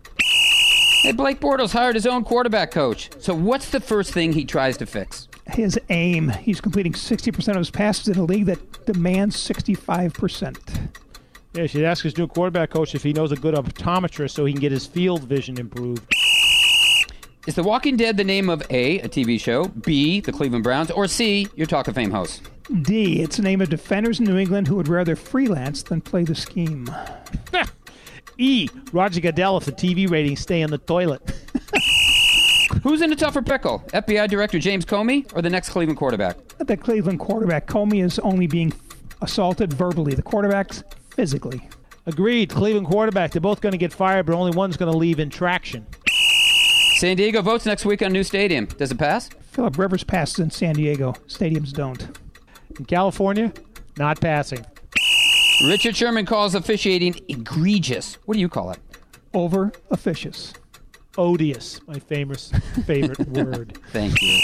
Hey, Blake Bortles hired his own quarterback coach. So what's the first thing he tries to fix? His aim. He's completing 60% of his passes in a league that demands 65%. Yeah, you should ask his new quarterback coach if he knows a good optometrist so he can get his field vision improved. Is The Walking Dead the name of A, a TV show, B, the Cleveland Browns, or C, your Talk of Fame host? D. It's the name of defenders in New England who would rather freelance than play the scheme. E. Roger Goodell if the TV ratings stay in the toilet. Who's in a tougher pickle? FBI Director James Comey or the next Cleveland quarterback? The Cleveland quarterback, Comey, is only being assaulted verbally. The quarterback's physically. Agreed. Cleveland quarterback. They're both going to get fired, but only one's going to leave in traction. San Diego votes next week on new stadium. Does it pass? Philip Rivers passes in San Diego. Stadiums don't. In California, not passing. Richard Sherman calls officiating egregious. What do you call it? Over officious. Odious, my famous favorite word. Thank you.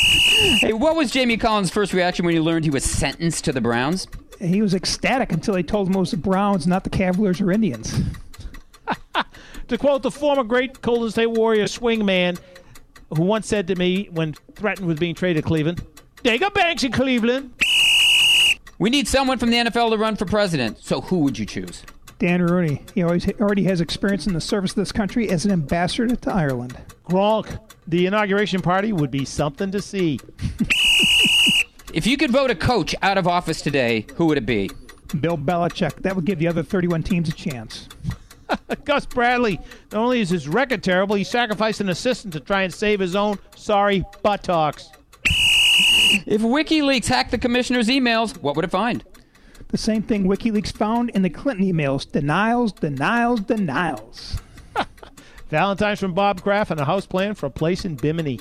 Hey, what was Jamie Collins' first reaction when he learned he was sentenced to the Browns? He was ecstatic until they told him it was the Browns, not the Cavaliers or Indians. to quote the former great Golden State Warrior swingman, who once said to me when threatened with being traded to Cleveland, "They got banks in Cleveland." We need someone from the NFL to run for president. So who would you choose? Dan Rooney. He always already has experience in the service of this country as an ambassador to Ireland. Gronk. The inauguration party would be something to see. if you could vote a coach out of office today, who would it be? Bill Belichick. That would give the other 31 teams a chance. Gus Bradley. Not only is his record terrible, he sacrificed an assistant to try and save his own sorry buttocks. If WikiLeaks hacked the commissioner's emails, what would it find? The same thing WikiLeaks found in the Clinton emails denials, denials, denials. Valentine's from Bob Kraft and a house plan for a place in Bimini.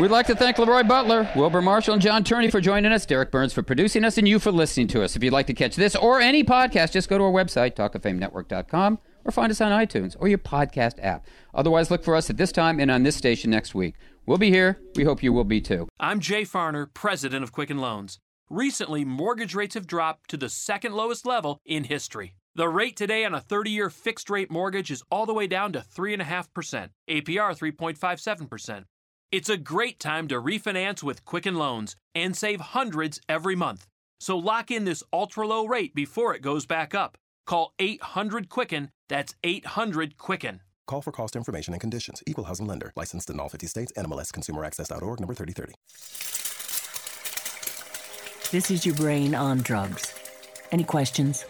We'd like to thank LeRoy Butler, Wilber Marshall, and John Turney for joining us, Derek Burns for producing us, and you for listening to us. If you'd like to catch this or any podcast, just go to our website, talkoffamenetwork.com, or find us on iTunes or your podcast app. Otherwise, look for us at this time and on this station next week. We'll be here. We hope you will be too. I'm Jay Farner, president of Quicken Loans. Recently, mortgage rates have dropped to the second lowest level in history. The rate today on a 30 year fixed rate mortgage is all the way down to 3.5%, APR 3.57%. It's a great time to refinance with Quicken Loans and save hundreds every month. So lock in this ultra low rate before it goes back up. Call 800 Quicken, that's 800 Quicken. Call for cost information and conditions. Equal housing lender. Licensed in all 50 states. NMLS Consumer Access.org number 3030. This is your brain on drugs. Any questions?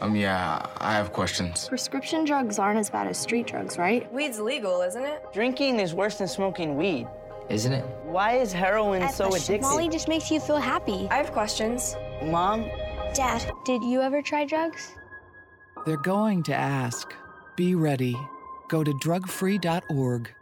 Um, yeah, I have questions. Prescription drugs aren't as bad as street drugs, right? Weed's legal, isn't it? Drinking is worse than smoking weed. Isn't it? Why is heroin so addictive? Molly just makes you feel happy. I have questions. Mom? Dad, did you ever try drugs? They're going to ask. Be ready. Go to drugfree.org.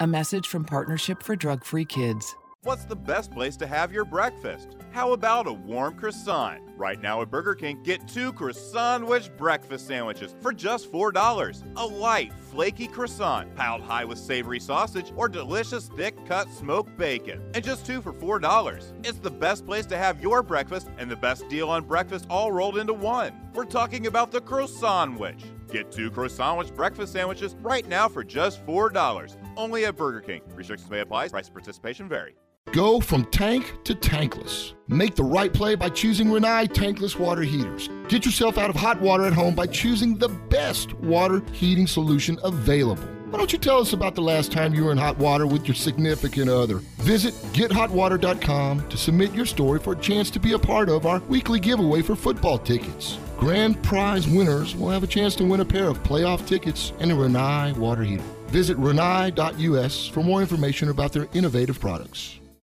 A message from Partnership for Drug Free Kids. What's the best place to have your breakfast? How about a warm croissant? Right now at Burger King, get two Croissan'wich breakfast sandwiches for just $4. A light, flaky croissant, piled high with savory sausage or delicious thick cut smoked bacon. And just two for $4. It's the best place to have your breakfast and the best deal on breakfast all rolled into one. We're talking about the Croissan'wich. Get two Croissan'wich breakfast sandwiches right now for just $4. Only at Burger King. Restrictions may apply. Price participation vary. Go from tank to tankless. Make the right play by choosing Rinnai tankless water heaters. Get yourself out of hot water at home by choosing the best water heating solution available. Why don't you tell us about the last time you were in hot water with your significant other? Visit gethotwater.com to submit your story for a chance to be a part of our weekly giveaway for football tickets. Grand prize winners will have a chance to win a pair of playoff tickets and a Rinnai water heater. Visit rinnai.us for more information about their innovative products.